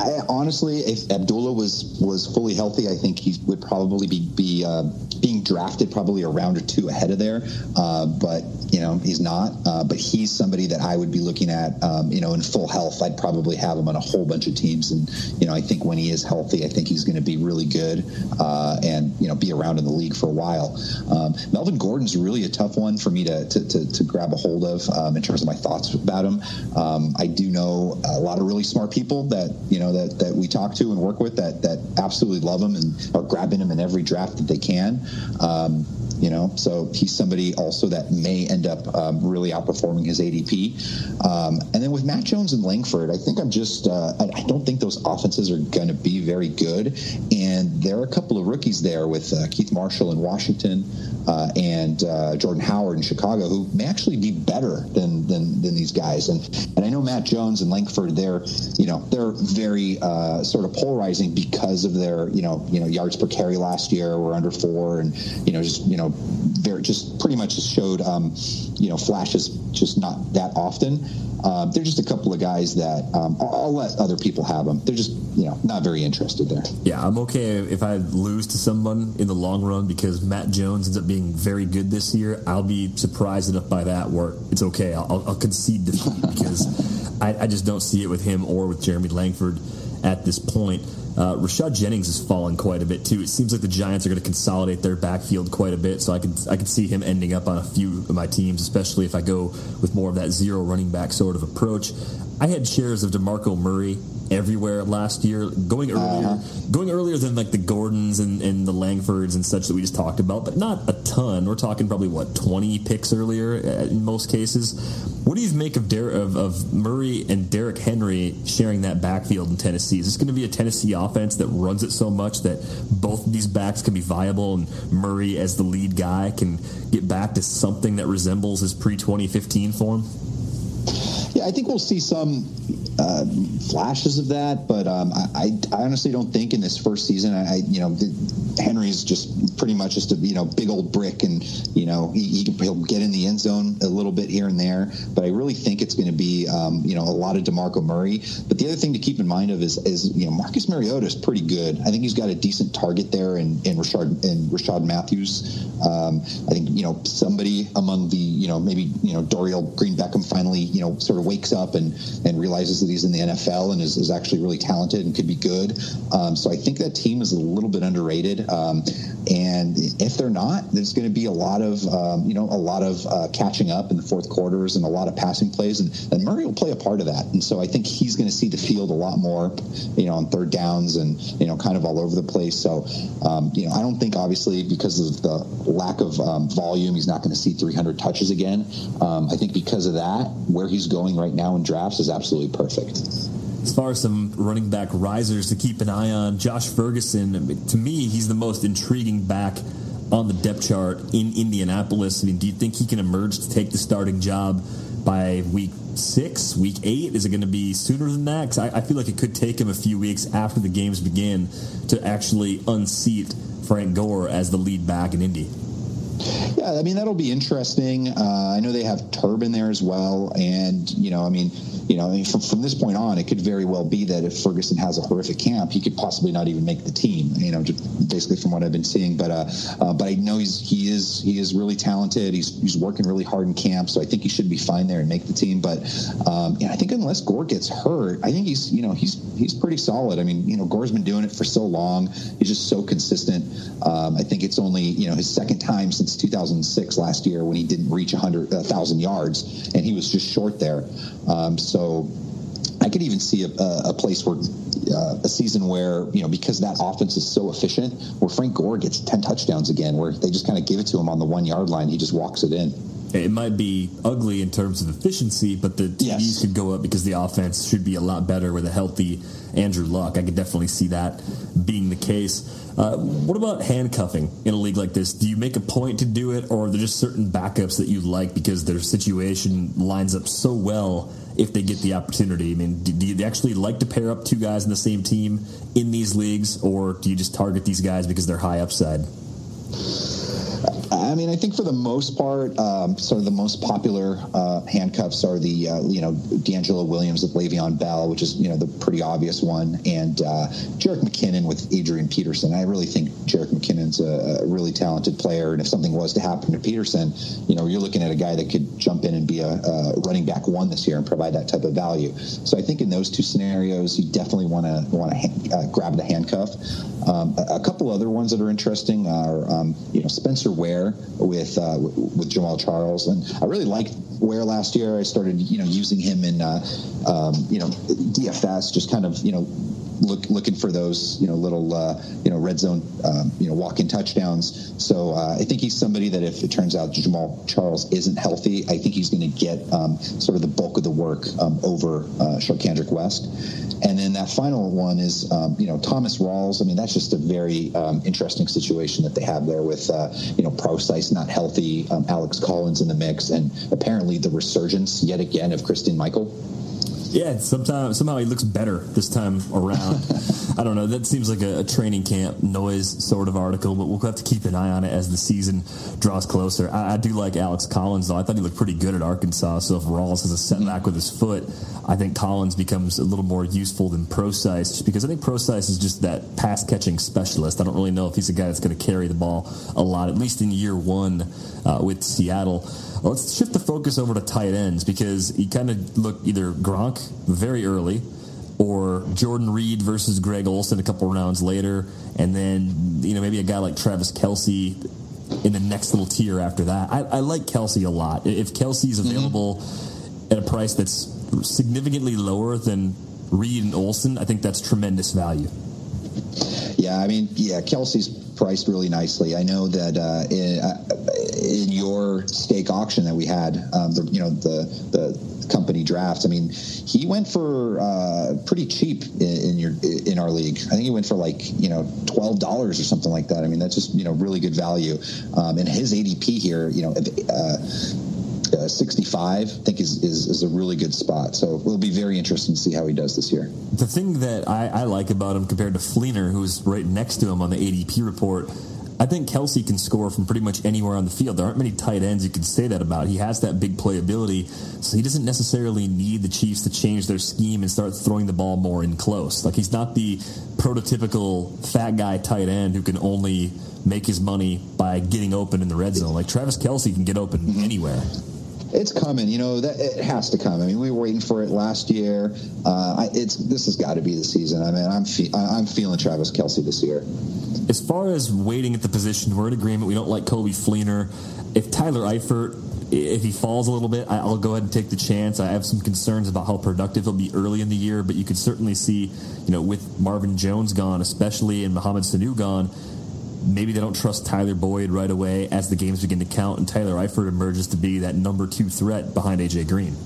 F: I, honestly, if Abdullah was was fully healthy, I think he would probably be be uh, being drafted probably a round or two ahead of there. Uh, but you know he's not. Uh, but he's somebody that I would be looking at. Um, you know, in full health, I'd probably have him on a whole bunch of teams. And you know, I think when he is healthy, I think he's going to be really good uh, and you know be around in the league for a while. Um, Melvin Gordon's really a tough one for me to to, to, to grab a hold of um, in terms of my thoughts about him. Um, I do know a lot of really smart people that you know that that we talk to and work with that that absolutely love him and are grabbing him in every draft that they can. Um, you know, so he's somebody also that may end up um, really outperforming his ADP. Um, and then with Matt Jones and Langford, I think I'm just uh, I, I, don't think those offenses are going to be very good. And there are a couple of rookies there with uh, Keith Marshall in Washington uh, and uh, Jordan Howard in Chicago who may actually be better than than, than these guys. And and I know Matt Jones and Langford, they're you know they're very uh, sort of polarizing because of their you know you know yards per carry last year were under four and you know just you know very just pretty much just showed um, you know flashes just not that often. Um, they're just a couple of guys that um, I'll, I'll, let other people have them. They're just you know not very interested there.
E: Yeah, I'm okay if I lose to someone in the long run because Matt Jones ends up being very good this year. I'll be surprised enough by that where it's okay. I'll, I'll concede defeat because [laughs] I, I just don't see it with him or with Jeremy Langford at this point. Uh, Rashad Jennings has fallen quite a bit too. It seems like the Giants are going to consolidate their backfield quite a bit, so I can I can see him ending up on a few of my teams, especially if I go with more of that zero running back sort of approach. I had shares of Demarco Murray everywhere last year, going earlier, uh-huh. going earlier than like the Gordons and, and the Langfords and such that we just talked about, but not a ton. We're talking probably what twenty picks earlier uh, in most cases. What do you make of, Der- of, of Murray and Derrick Henry sharing that backfield in Tennessee? Is this going to be a Tennessee offense that runs it so much that both of these backs can be viable, and Murray as the lead guy can get back to something that resembles his pre twenty fifteen form?
F: I think we'll see some uh, flashes of that, but um, I, I, honestly don't think in this first season, I, you know, Henry's just pretty much just a you know big old brick, and you know he, he he'll get in the end zone a little bit here and there, but I really think it's going to be um, you know a lot of Demarco Murray. But the other thing to keep in mind of is is you know Marcus Mariota is pretty good. I think he's got a decent target there in in Rishard in Rishard Matthews. Um, I think you know somebody among the you know maybe you know Dorial Green Beckham finally you know sort of wakes up and and realizes that he's in the NFL and is, is actually really talented and could be good. Um, so I think that team is a little bit underrated. Um, and if they're not, there's going to be a lot of um, you know a lot of uh, catching up in the fourth quarters and a lot of passing plays, and, and Murray will play a part of that. And so I think he's going to see the field a lot more, you know, on third downs and you know kind of all over the place. So um, you know I don't think obviously because of the lack of um, volume, he's not going to see 300 touches again. Um, I think because of that, where he's going right now in drafts is absolutely perfect.
E: As far as some running back risers to keep an eye on, Josh Ferguson, to me, he's the most intriguing back on the depth chart in Indianapolis. I mean, do you think he can emerge to take the starting job by week six, week eight? Is it going to be sooner than that? I, I, feel like it could take him a few weeks after the games begin to actually unseat Frank Gore as the lead back in Indy.
F: Yeah, I mean that'll be interesting. Uh, I know they have Turbin there as well, and you know, I mean, you know, I mean, from, from this point on, it could very well be that if Ferguson has a horrific camp, he could possibly not even make the team. You know, basically from what I've been seeing. But uh, uh, but I know he's he is he is really talented. He's he's working really hard in camp, so I think he should be fine there and make the team. But um, yeah, I think unless Gore gets hurt, I think he's you know he's he's pretty solid. I mean, you know, Gore's been doing it for so long. He's just so consistent. Um, I think it's only you know his second time since 2006 last year when he didn't reach 100 1,000 yards and he was just short there. Um, so I could even see a, a place where uh, a season where you know because that offense is so efficient, where Frank Gore gets ten touchdowns again, where they just kind of give it to him on the one yard line, he just walks it in.
E: It might be ugly in terms of efficiency, but the TDs yes. could go up because the offense should be a lot better with a healthy Andrew Luck. I could definitely see that being the case. Uh, what about handcuffing in a league like this? Do you make a point to do it, or are there just certain backups that you like because their situation lines up so well if they get the opportunity? I mean, do, do you actually like to pair up two guys in the same team in these leagues, or do you just target these guys because they're high upside?
F: I mean, I think for the most part, um, sort of the most popular uh, handcuffs are the, uh, you know, DeAngelo Williams with Le'Veon Bell, which is, you know, the pretty obvious one, and uh, Jerick McKinnon with Adrian Peterson. I really think Jerick McKinnon's a, a, really talented player, and if something was to happen to Peterson, you know, you're looking at a guy that could jump in and be a, a running back one this year and provide that type of value. So I think in those two scenarios, you definitely want to want to uh, grab the handcuff. Um, a, a, couple other ones that are interesting are, um, you know, Spencer Ware with uh, with Jamaal Charles, and I really liked Ware last year. I started, you know, using him in, uh, um, you know, DFS, just kind of, you know, look, looking for those you know little uh, you know red zone um, you know walk in touchdowns. So uh, I think he's somebody that if it turns out Jamaal Charles isn't healthy, I think he's going to get um, sort of the bulk of the work um, over uh, Charcandrick West. And then that final one is um, you know Thomas Rawls. I mean that's just a very um, interesting situation that they have there with uh, you know Prosise not healthy, um, Alex Collins in the mix, and apparently the resurgence yet again of Christine Michael.
E: Yeah, sometimes somehow he looks better this time around. [laughs] I don't know. That seems like a, a, training camp noise sort of article, but we'll have to keep an eye on it as the season draws closer. I, I do like Alex Collins though. I thought he looked pretty good at Arkansas. So if Rawls has a setback with his foot, I think Collins becomes a little more useful than just because I think Prosise is just that pass catching specialist. I don't really know if he's a guy that's going to carry the ball a lot, at least in year one uh, with Seattle. Let's shift the focus over to tight ends because he kind of looked either Gronk very early, or Jordan Reed versus Greg Olsen a couple rounds later, and then you know maybe a guy like Travis Kelce in the next little tier after that. I, I like Kelce a lot. If Kelce is mm-hmm. available mm-hmm. at a price that's significantly lower than Reed and Olsen, I think that's tremendous value.
F: Yeah, I mean, yeah, Kelce's priced really nicely. I know that uh, in, uh, in your stake auction that we had, um, the, you know, the the company draft. I mean, he went for uh, pretty cheap in, in, your in our league. I think he went for like you know twelve dollars or something like that. I mean, that's just you know really good value. Um, and his ADP here, you know. Uh, uh, 65, I think is, is, is a really good spot. So it'll be very interesting to see how he does this year.
E: The thing that I, I like about him compared to Fleener, who's right next to him on the ADP report, I think Kelce can score from pretty much anywhere on the field. There aren't many tight ends you can say that about. He has that big playability, so he doesn't necessarily need the Chiefs to change their scheme and start throwing the ball more in close. Like he's not the prototypical fat guy tight end who can only make his money by getting open in the red zone. Like Travis Kelce can get open mm-hmm. anywhere.
F: It's coming, you know. That it has to come. I mean, we were waiting for it last year. Uh, I, it's this has got to be the season. I mean, I'm fe- I'm feeling Travis Kelce this year.
E: As far as waiting at the position, we're in agreement. We don't like Coby Fleener. If Tyler Eifert, if he falls a little bit, I'll go ahead and take the chance. I have some concerns about how productive he'll be early in the year, but you could certainly see, you know, with Marvin Jones gone, especially and Mohamed Sanu gone maybe they don't trust Tyler Boyd right away as the games begin to count, and Tyler Eifert emerges to be that number two threat behind AJ Green.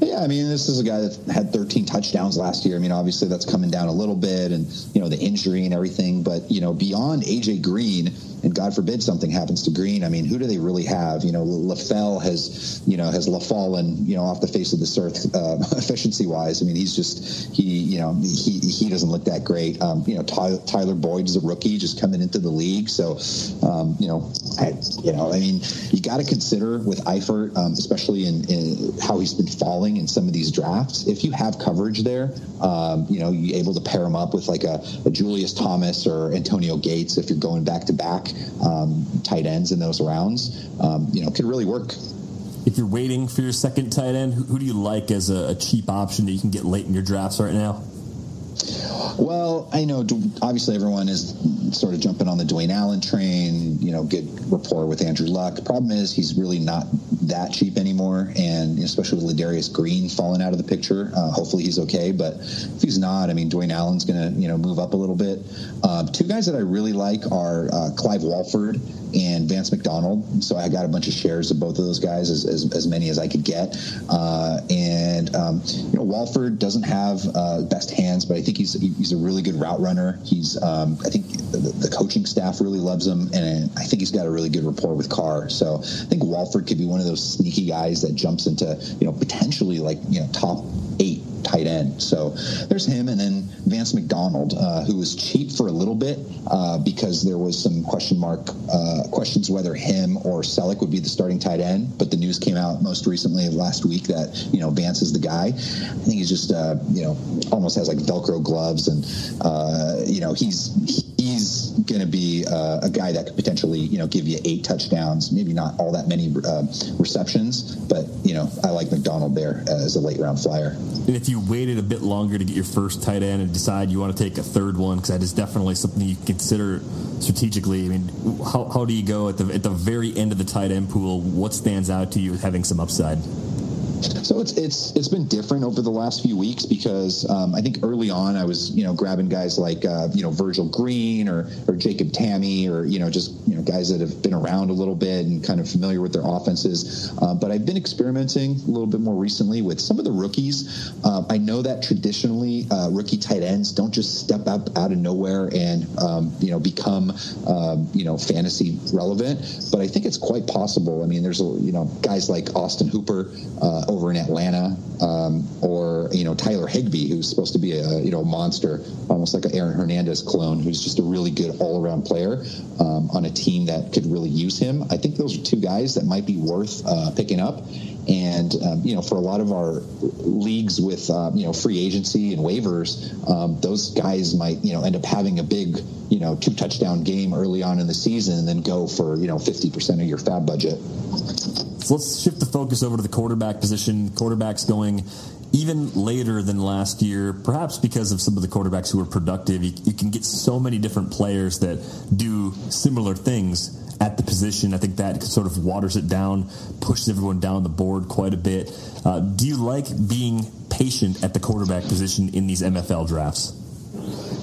F: Yeah, I mean, this is a guy that had 13 touchdowns last year. I mean, obviously that's coming down a little bit, and you know the injury and everything. But you know, beyond AJ Green, God forbid something happens to Green. I mean, who do they really have? You know, LaFell has, you know, has fallen, you know, off the face of this earth [laughs] uh, efficiency wise. I mean, he's just he, you know, he he doesn't look that great. Um, you know, Tyler, Tyler is a rookie just coming into the league, so um, you know, I, you know, I mean, you got to consider with Eifert, um, especially in, in, how he's been falling in some of these drafts. If you have coverage there, um, you know, you're able to pair him up with like a, a Julius Thomas or Antonio Gates if you're going back to back um, tight ends in those rounds, um, you know, could really work.
E: If you're waiting for your second tight end, who, who do you like as a, a cheap option that you can get late in your drafts right now?
F: Well, I know obviously everyone is sort of jumping on the Dwayne Allen train, you know, good rapport with Andrew Luck. Problem is he's really not that cheap anymore, and especially with Ladarius Green falling out of the picture. Uh, hopefully he's okay, but if he's not, I mean, Dwayne Allen's going to you know move up a little bit. Uh, two guys that I really like are uh, Clive Walford and Vance McDonald. So I got a bunch of shares of both of those guys, as, as, as many as I could get. Uh, and um, you know, Walford doesn't have uh, best hands, but I think he's he's a really good route runner. He's um, I think the, the, coaching staff really loves him, and I think he's got a really good rapport with Carr. So I think Walford could be one of those sneaky guys that jumps into you know potentially like you know top eight tight end. So there's him, and then Vance McDonald, uh, who was cheap for a little bit uh, because there was some question mark uh, questions whether him or Celek would be the starting tight end. But the news came out most recently last week that you know Vance is the guy. I think he's just uh, you know almost has like Velcro gloves, and uh, you know he's he's going to be uh, a guy that could potentially you know give you eight touchdowns, maybe not all that many receptions, but you know I like McDonald there as a late round flyer.
E: And if you waited a bit longer to get your first tight end and decide you want to take a third one, because that is definitely something you consider strategically. I mean, how, how do you go at the at the very end of the tight end pool? What stands out to you as having some upside?
F: So it's it's it's been different over the last few weeks because um, I think early on I was you know grabbing guys like uh, you know Virgil Green or or Jacob Tamme or you know just you know guys that have been around a little bit and kind of familiar with their offenses. Uh, but I've been experimenting a little bit more recently with some of the rookies. Uh, I know that traditionally uh, rookie tight ends don't just step up out of nowhere and um, you know become um, you know fantasy relevant, but I think it's quite possible. I mean, there's you know guys like Austin Hooper uh, over in Atlanta, um, or you know Tyler Higbee, who's supposed to be a you know monster, almost like an Aaron Hernandez clone, who's just a really good all around player um, on a team that could really use him. I think those are two guys that might be worth uh, picking up. And um, you know, for a lot of our leagues with uh, you know free agency and waivers, um, those guys might you know end up having a big you know two touchdown game early on in the season, and then go for you know fifty percent of your fab budget.
E: So let's shift the focus over to the quarterback position. Quarterbacks going even later than last year, perhaps because of some of the quarterbacks who were productive, you, you can get so many different players that do similar things at the position. I think that sort of waters it down, pushes everyone down the board quite a bit. Uh, do you like being patient at the quarterback position in these MFL drafts?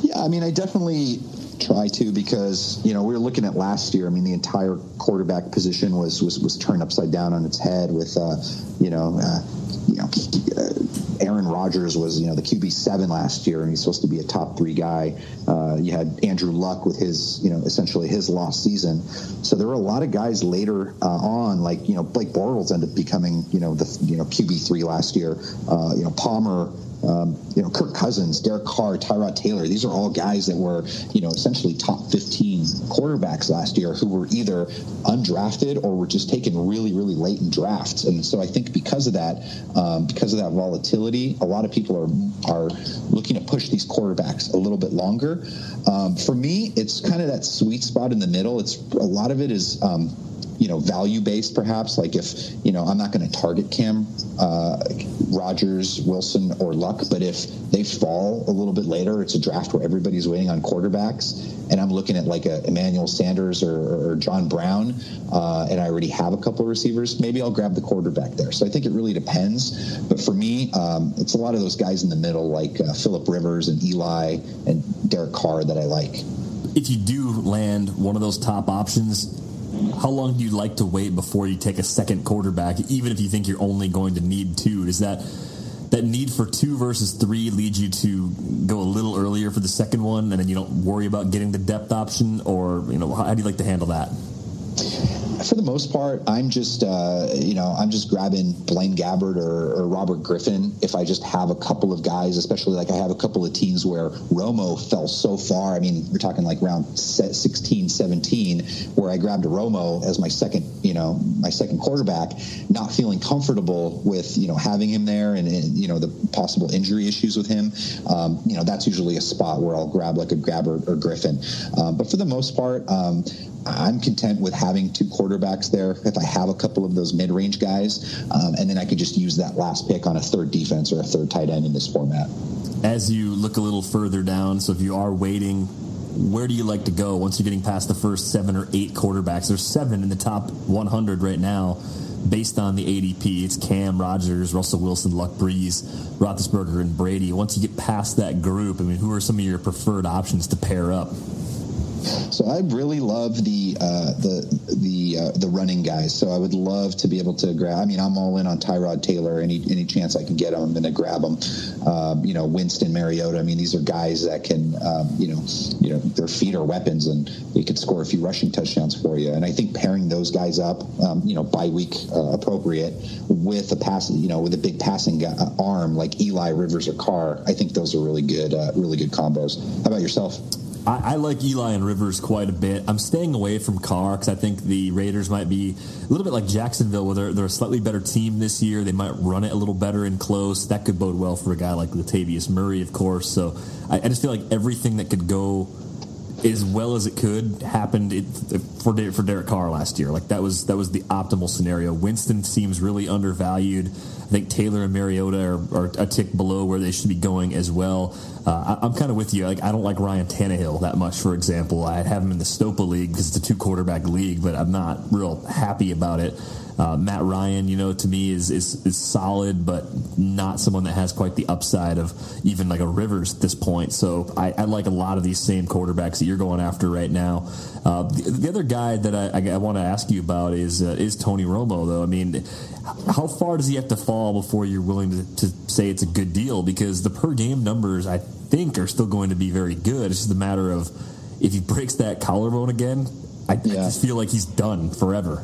F: Yeah, I mean, I definitely try to because you know we were looking at last year. I mean, the entire quarterback position was was, was turned upside down on its head with uh, you know uh, you know Aaron Rodgers was, you know, the QB seven last year, and he's supposed to be a top three guy. Uh, you had Andrew Luck with his, you know, essentially his lost season. So there were a lot of guys later uh, on, like you know, Blake Bortles ended up becoming, you know, the you know QB three last year. Uh, you know, Palmer um, you know, Kirk Cousins, Derek Carr, Tyrod Taylor. These are all guys that were, you know, essentially top 15 quarterbacks last year who were either undrafted or were just taken really, really late in drafts. And so I think because of that, um, because of that volatility, a lot of people are are looking to push these quarterbacks a little bit longer. Um, for me, it's kind of that sweet spot in the middle. It's a lot of it is um, you know value based perhaps like if you know i'm not going to target cam uh, Rodgers, Wilson, or Luck. But if they fall a little bit later, it's a draft where everybody's waiting on quarterbacks, and I'm looking at like a Emmanuel Sanders or, or John Brown, uh, and I already have a couple of receivers. Maybe I'll grab the quarterback there. So I think it really depends. But for me, um, it's a lot of those guys in the middle, like uh, Philip Rivers and Eli and Derek Carr, that I like.
E: If you do land one of those top options, how long do you like to wait before you take a second quarterback, even if you think you're only going to need two? Is that that need for two versus three lead you to go a little earlier for the second one, and then you don't worry about getting the depth option, or you know, how do you like to handle that?
F: For the most part, I'm just uh, you know I'm just grabbing Blaine Gabbert or, or, Robert Griffin if I just have a couple of guys, especially like I have a couple of teams where Romo fell so far. I mean, we're talking like round 16, 17, where I grabbed Romo as my second you know my second quarterback, not feeling comfortable with you know having him there and, and you know the possible injury issues with him. Um, you know that's usually a spot where I'll grab like a Gabbert or Griffin. Um, but for the most part, um, I'm content with having two quarterbacks there if I have a couple of those mid-range guys, um, and then I could just use that last pick on a third defense or a third tight end in this format.
E: As you look a little further down, so if you are waiting, where do you like to go once you're getting past the first seven or eight quarterbacks? There's seven in the top 100 right now based on the ADP. It's Cam, Rodgers, Russell Wilson, Luck, Brees, Roethlisberger, and Brady. Once you get past that group, I mean, who are some of your preferred options to pair up?
F: So I really love the uh, the the uh, the running guys. So I would love to be able to grab. I mean, I'm all in on Tyrod Taylor. Any any chance I can get, him, I'm going to grab them. Um, you know, Winston Mariota. I mean, these are guys that can, um, you know, you know, their feet are weapons, and they could score a few rushing touchdowns for you. And I think pairing those guys up, um, you know, bye week uh, appropriate with a pass, you know, with a big passing uh, arm like Eli Rivers or Carr. I think those are really good, uh, really good combos. How about yourself?
E: I, I, like Eli and Rivers quite a bit. I'm staying away from Carr because I think the Raiders might be a little bit like Jacksonville, where they're, they're, a slightly better team this year. They might run it a little better in close. That could bode well for a guy like Latavius Murray, of course. So I, I just feel like everything that could go as well as it could happened it, for for Derek Carr last year. Like that was that was the optimal scenario. Winston seems really undervalued. I think Taylor and Mariota are, are a tick below where they should be going as well. Uh, I, am kind of with you. Like I don't like Ryan Tannehill that much. For example, I have him in the Stopa league because it's a two quarterback league, but I'm not real happy about it. Uh, Matt Ryan, you know, to me is, is is solid, but not someone that has quite the upside of even like a Rivers at this point. So I, I like a lot of these same quarterbacks that you're going after right now. Uh, the, the, other guy that I, I, I want to ask you about is uh, is Tony Romo, though. I mean, how far does he have to fall before you're willing to, to say it's a good deal? Because the per game numbers, I think, are still going to be very good. It's just a matter of if he breaks that collarbone again, I, yeah. I just feel like he's done forever.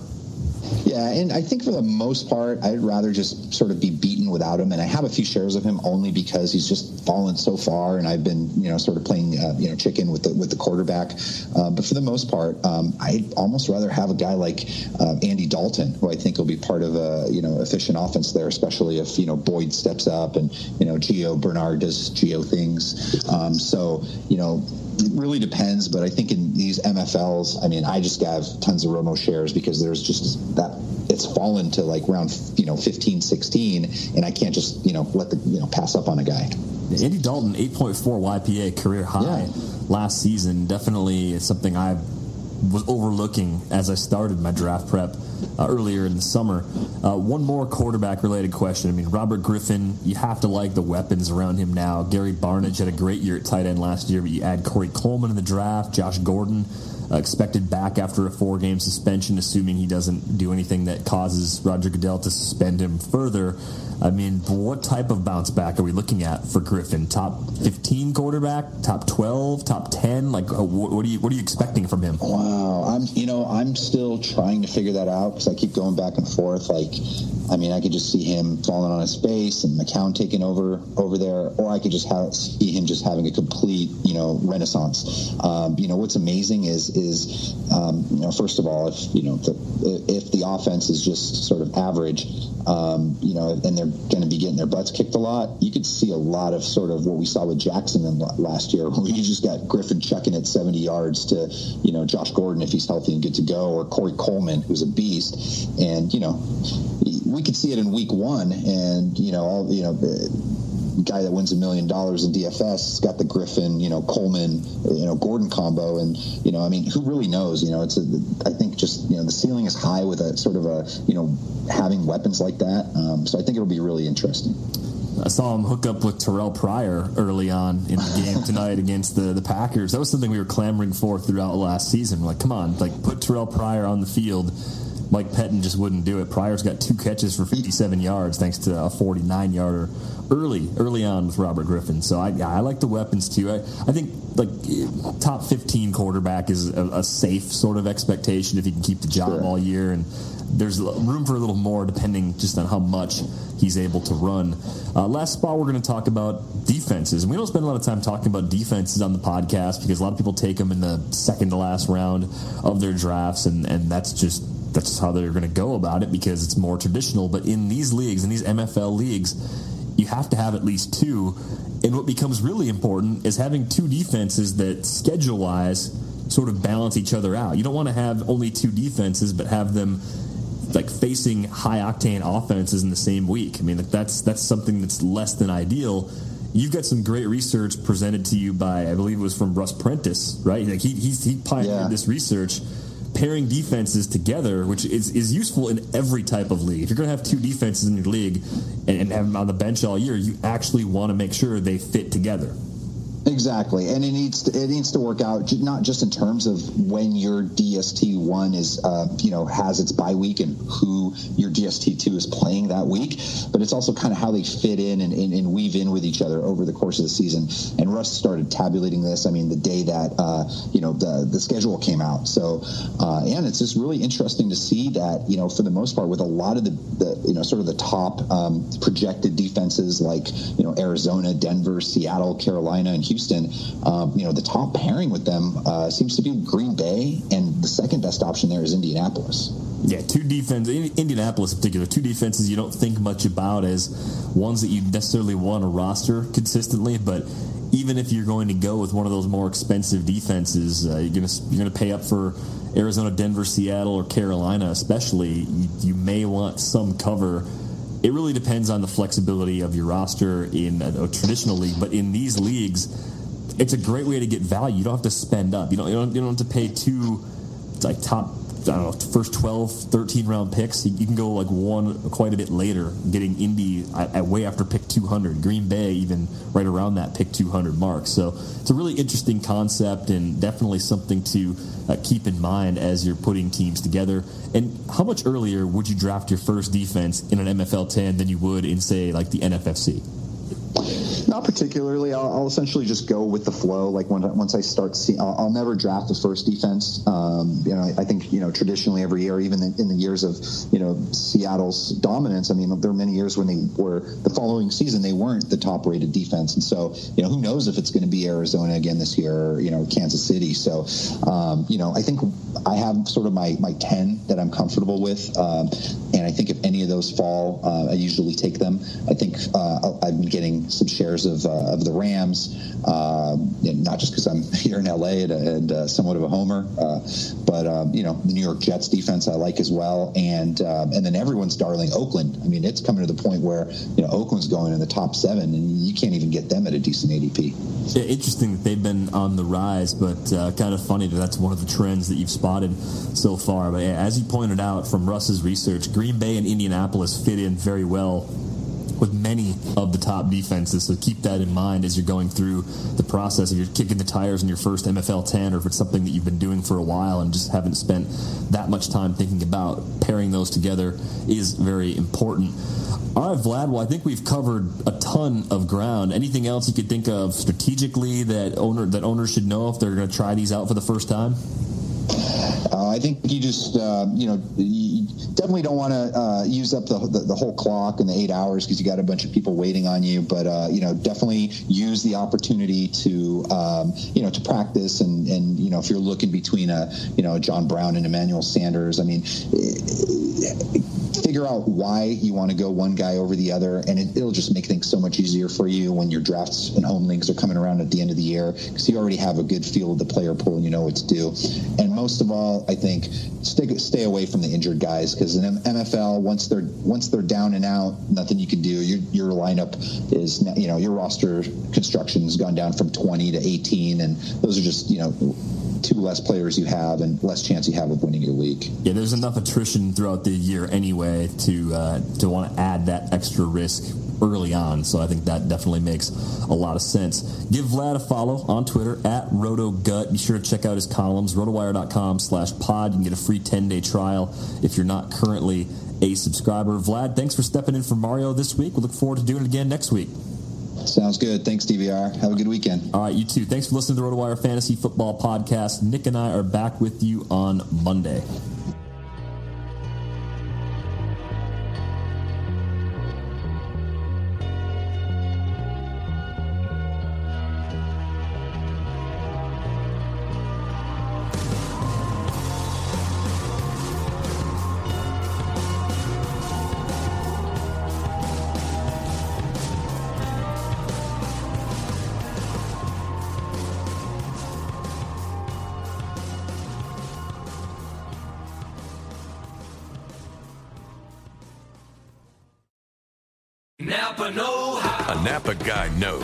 F: Yeah, and I think for the most part, I'd rather just sort of be beaten without him. And I have a few shares of him only because he's just fallen so far, and I've been, you know, sort of playing, uh, you know, chicken with the with the quarterback. Uh, but for the most part, um, I'd almost rather have a guy like uh, Andy Dalton, who I think will be part of a you know efficient offense there, especially if you know Boyd steps up and you know Gio Bernard does Gio things. Um, so you know really depends, but I think in these MFLs, I mean, I just have tons of Romo shares because there's just that it's fallen to like round you know 15, 16, and I can't just you know let the you know pass up on a guy.
E: Andy Dalton, 8.4 YPA career high yeah. last season. Definitely something I was overlooking as I started my draft prep uh, earlier in the summer. Uh, one more quarterback related question. I mean, Robert Griffin, you have to like the weapons around him now. Gary Barnidge had a great year at tight end last year, but you add Corey Coleman in the draft, Josh Gordon. Uh, expected back after a four game suspension, assuming he doesn't do anything that causes Roger Goodell to suspend him further. I mean, what type of bounce back are we looking at for Griffin? Top 15 quarterback, top 12, top 10? Like, uh, what are you what are you expecting from him?
F: Wow, I'm you know I'm still trying to figure that out because I keep going back and forth. Like, I mean, I could just see him falling on his face and McCown taking over over there, or I could just have, see him just having a complete you know renaissance. Um, you know, what's amazing is is um, you know first of all if you know the, if the offense is just sort of average, um, you know, and they're going to be getting their butts kicked a lot, you could see a lot of sort of what we saw with Jacksonville last year, where you mm-hmm. just got Griffin chucking it 70 yards to, you know, Josh Gordon if he's healthy and good to go, or Corey Coleman, who's a beast. And, you know, we could see it in week one, and, you know, all, you know, guy that wins a million dollars in DFS has got the Griffin, you know, Coleman, you know, Gordon combo, and you know, I mean, who really knows? You know, it's a, I think just you know the ceiling is high with a sort of a you know having weapons like that. Um, so I think it'll be really interesting.
E: I saw him hook up with Terrell Pryor early on in the game tonight [laughs] against the, the Packers. That was something we were clamoring for throughout last season. Like, come on, like put Terrell Pryor on the field. Mike Pettine just wouldn't do it. Pryor's got two catches for 57 yards thanks to a 49 yarder early, early on with Robert Griffin. So I, I like the weapons too. I, I think like top 15 quarterback is a, a safe sort of expectation if he can keep the job sure. all year. And there's room for a little more depending just on how much he's able to run. Uh, last spot, we're going to talk about defenses. And we don't spend a lot of time talking about defenses on the podcast because a lot of people take them in the second to last round of their drafts, and, and that's just that's just how they're going to go about it because it's more traditional. But in these leagues, in these MFL leagues, you have to have at least two. And what becomes really important is having two defenses that schedule wise sort of balance each other out. You don't want to have only two defenses, but have them like facing high octane offenses in the same week. I mean, that's that's something that's less than ideal. You've got some great research presented to you by, I believe it was from Russ Prentice, right? Like he he's, he pioneered yeah. this research pairing defenses together, which is, is useful in every type of league. If you're going to have two defenses in your league and, and have them on the bench all year, you actually want to make sure they fit together.
F: Exactly, and it needs to, it needs to work out not just in terms of when your DST one is uh, you know has its bye week and who your DST two is playing that week, but it's also kind of how they fit in and, and, and, weave in with each other over the course of the season. And Russ started tabulating this. I mean, the day that uh, you know the the schedule came out. So, uh, and it's just really interesting to see that you know for the most part with a lot of the, the you know sort of the top um, projected defenses like you know Arizona, Denver, Seattle, Carolina, and Houston, um, you know, the top pairing with them uh, seems to be Green Bay, and the second best option there is Indianapolis.
E: Yeah, two defense Indianapolis in particular, two defenses you don't think much about as ones that you necessarily want to roster consistently, but even if you're going to go with one of those more expensive defenses, uh, you're gonna you're gonna pay up for Arizona, Denver, Seattle, or Carolina, especially. You, you may want some cover it really depends on the flexibility of your roster in a, a, traditional league. But in these leagues, it's a great way to get value. You don't have to spend up. You don't. You don't, you don't have to pay two like top I don't know, first 12, 13 round picks. You can go like one quite a bit later, getting Indy at, at, way after pick 200. Green Bay even right around that pick 200 mark. So it's a really interesting concept and definitely something to uh, keep in mind as you're putting teams together. And how much earlier would you draft your first defense in an MFL 10 than you would in, say, like the NFFC?
F: Not particularly. I'll, I'll, essentially just go with the flow. Like when, once I start seeing, I'll, I'll, never draft the first defense. Um, you know, I, I, think you know traditionally every year, even in, the years of you know Seattle's dominance. I mean, there were many years when they were the following season they weren't the top rated defense, and so you know who knows if it's going to be Arizona again this year, or you know Kansas City. So um, you know I think I have sort of my my ten that I'm comfortable with, um, and I think if any of those fall, uh, I usually take them. I think uh, I've been getting some shares of uh, of the Rams, uh, not just because I'm [laughs] here in LA and, and uh, somewhat of a homer, uh, but um, you know the New York Jets defense I like as well, and um, and then everyone's darling Oakland. I mean, it's coming to the point where you know Oakland's going in the top seven, and you can't even get them at a decent ADP.
E: Yeah, interesting that they've been on the rise, but uh, kind of funny that that's one of the trends that you've spotted so far. But as you pointed out from Russ's research, Green Bay and Indianapolis fit in very well with many of the top defenses. So keep that in mind as you're going through the process. If you're kicking the tires in your first MFL 10, or if it's something that you've been doing for a while and just haven't spent that much time thinking about pairing those together, is very important. All right, Vlad. Well, I think we've covered a ton of ground. Anything else you could think of strategically that owner that owners should know if they're going to try these out for the first time?
F: Uh, I think you just, uh, you know, you definitely don't want to uh, use up the, the, the, whole clock and the eight hours because you got a bunch of people waiting on you. But, uh, you know, definitely use the opportunity to, um, you know, to practice. And, and, you know, if you're looking between a, you know, John Brown and Emmanuel Sanders, I mean, figure out why you want to go one guy over the other, and it, will just make things so much easier for you when your drafts and home leagues are coming around at the end of the year because you already have a good feel of the player pool and you know what to do. And most of all, I think stay stay away from the injured guys because in MFL, once they're once they're down and out, nothing you can do. Your your lineup is you know your roster construction has gone down from 20 to 18, and those are just you know two less players you have and less chance you have of winning your league.
E: Yeah, there's enough attrition throughout the year anyway to uh, to want to add that extra risk early on. So I think that definitely makes a lot of sense. Give Vlad a follow on Twitter at RotoGut. Be sure to check out his columns, rotowire.com slash pod. You can get a free 10-day trial if you're not currently a subscriber. Vlad, thanks for stepping in for Mario this week. We look forward to doing it again next week.
F: Sounds good. Thanks, DVR. Have a good weekend.
E: All right, you too. Thanks for listening to the RotoWire Fantasy Football Podcast. Nick and I are back with you on Monday.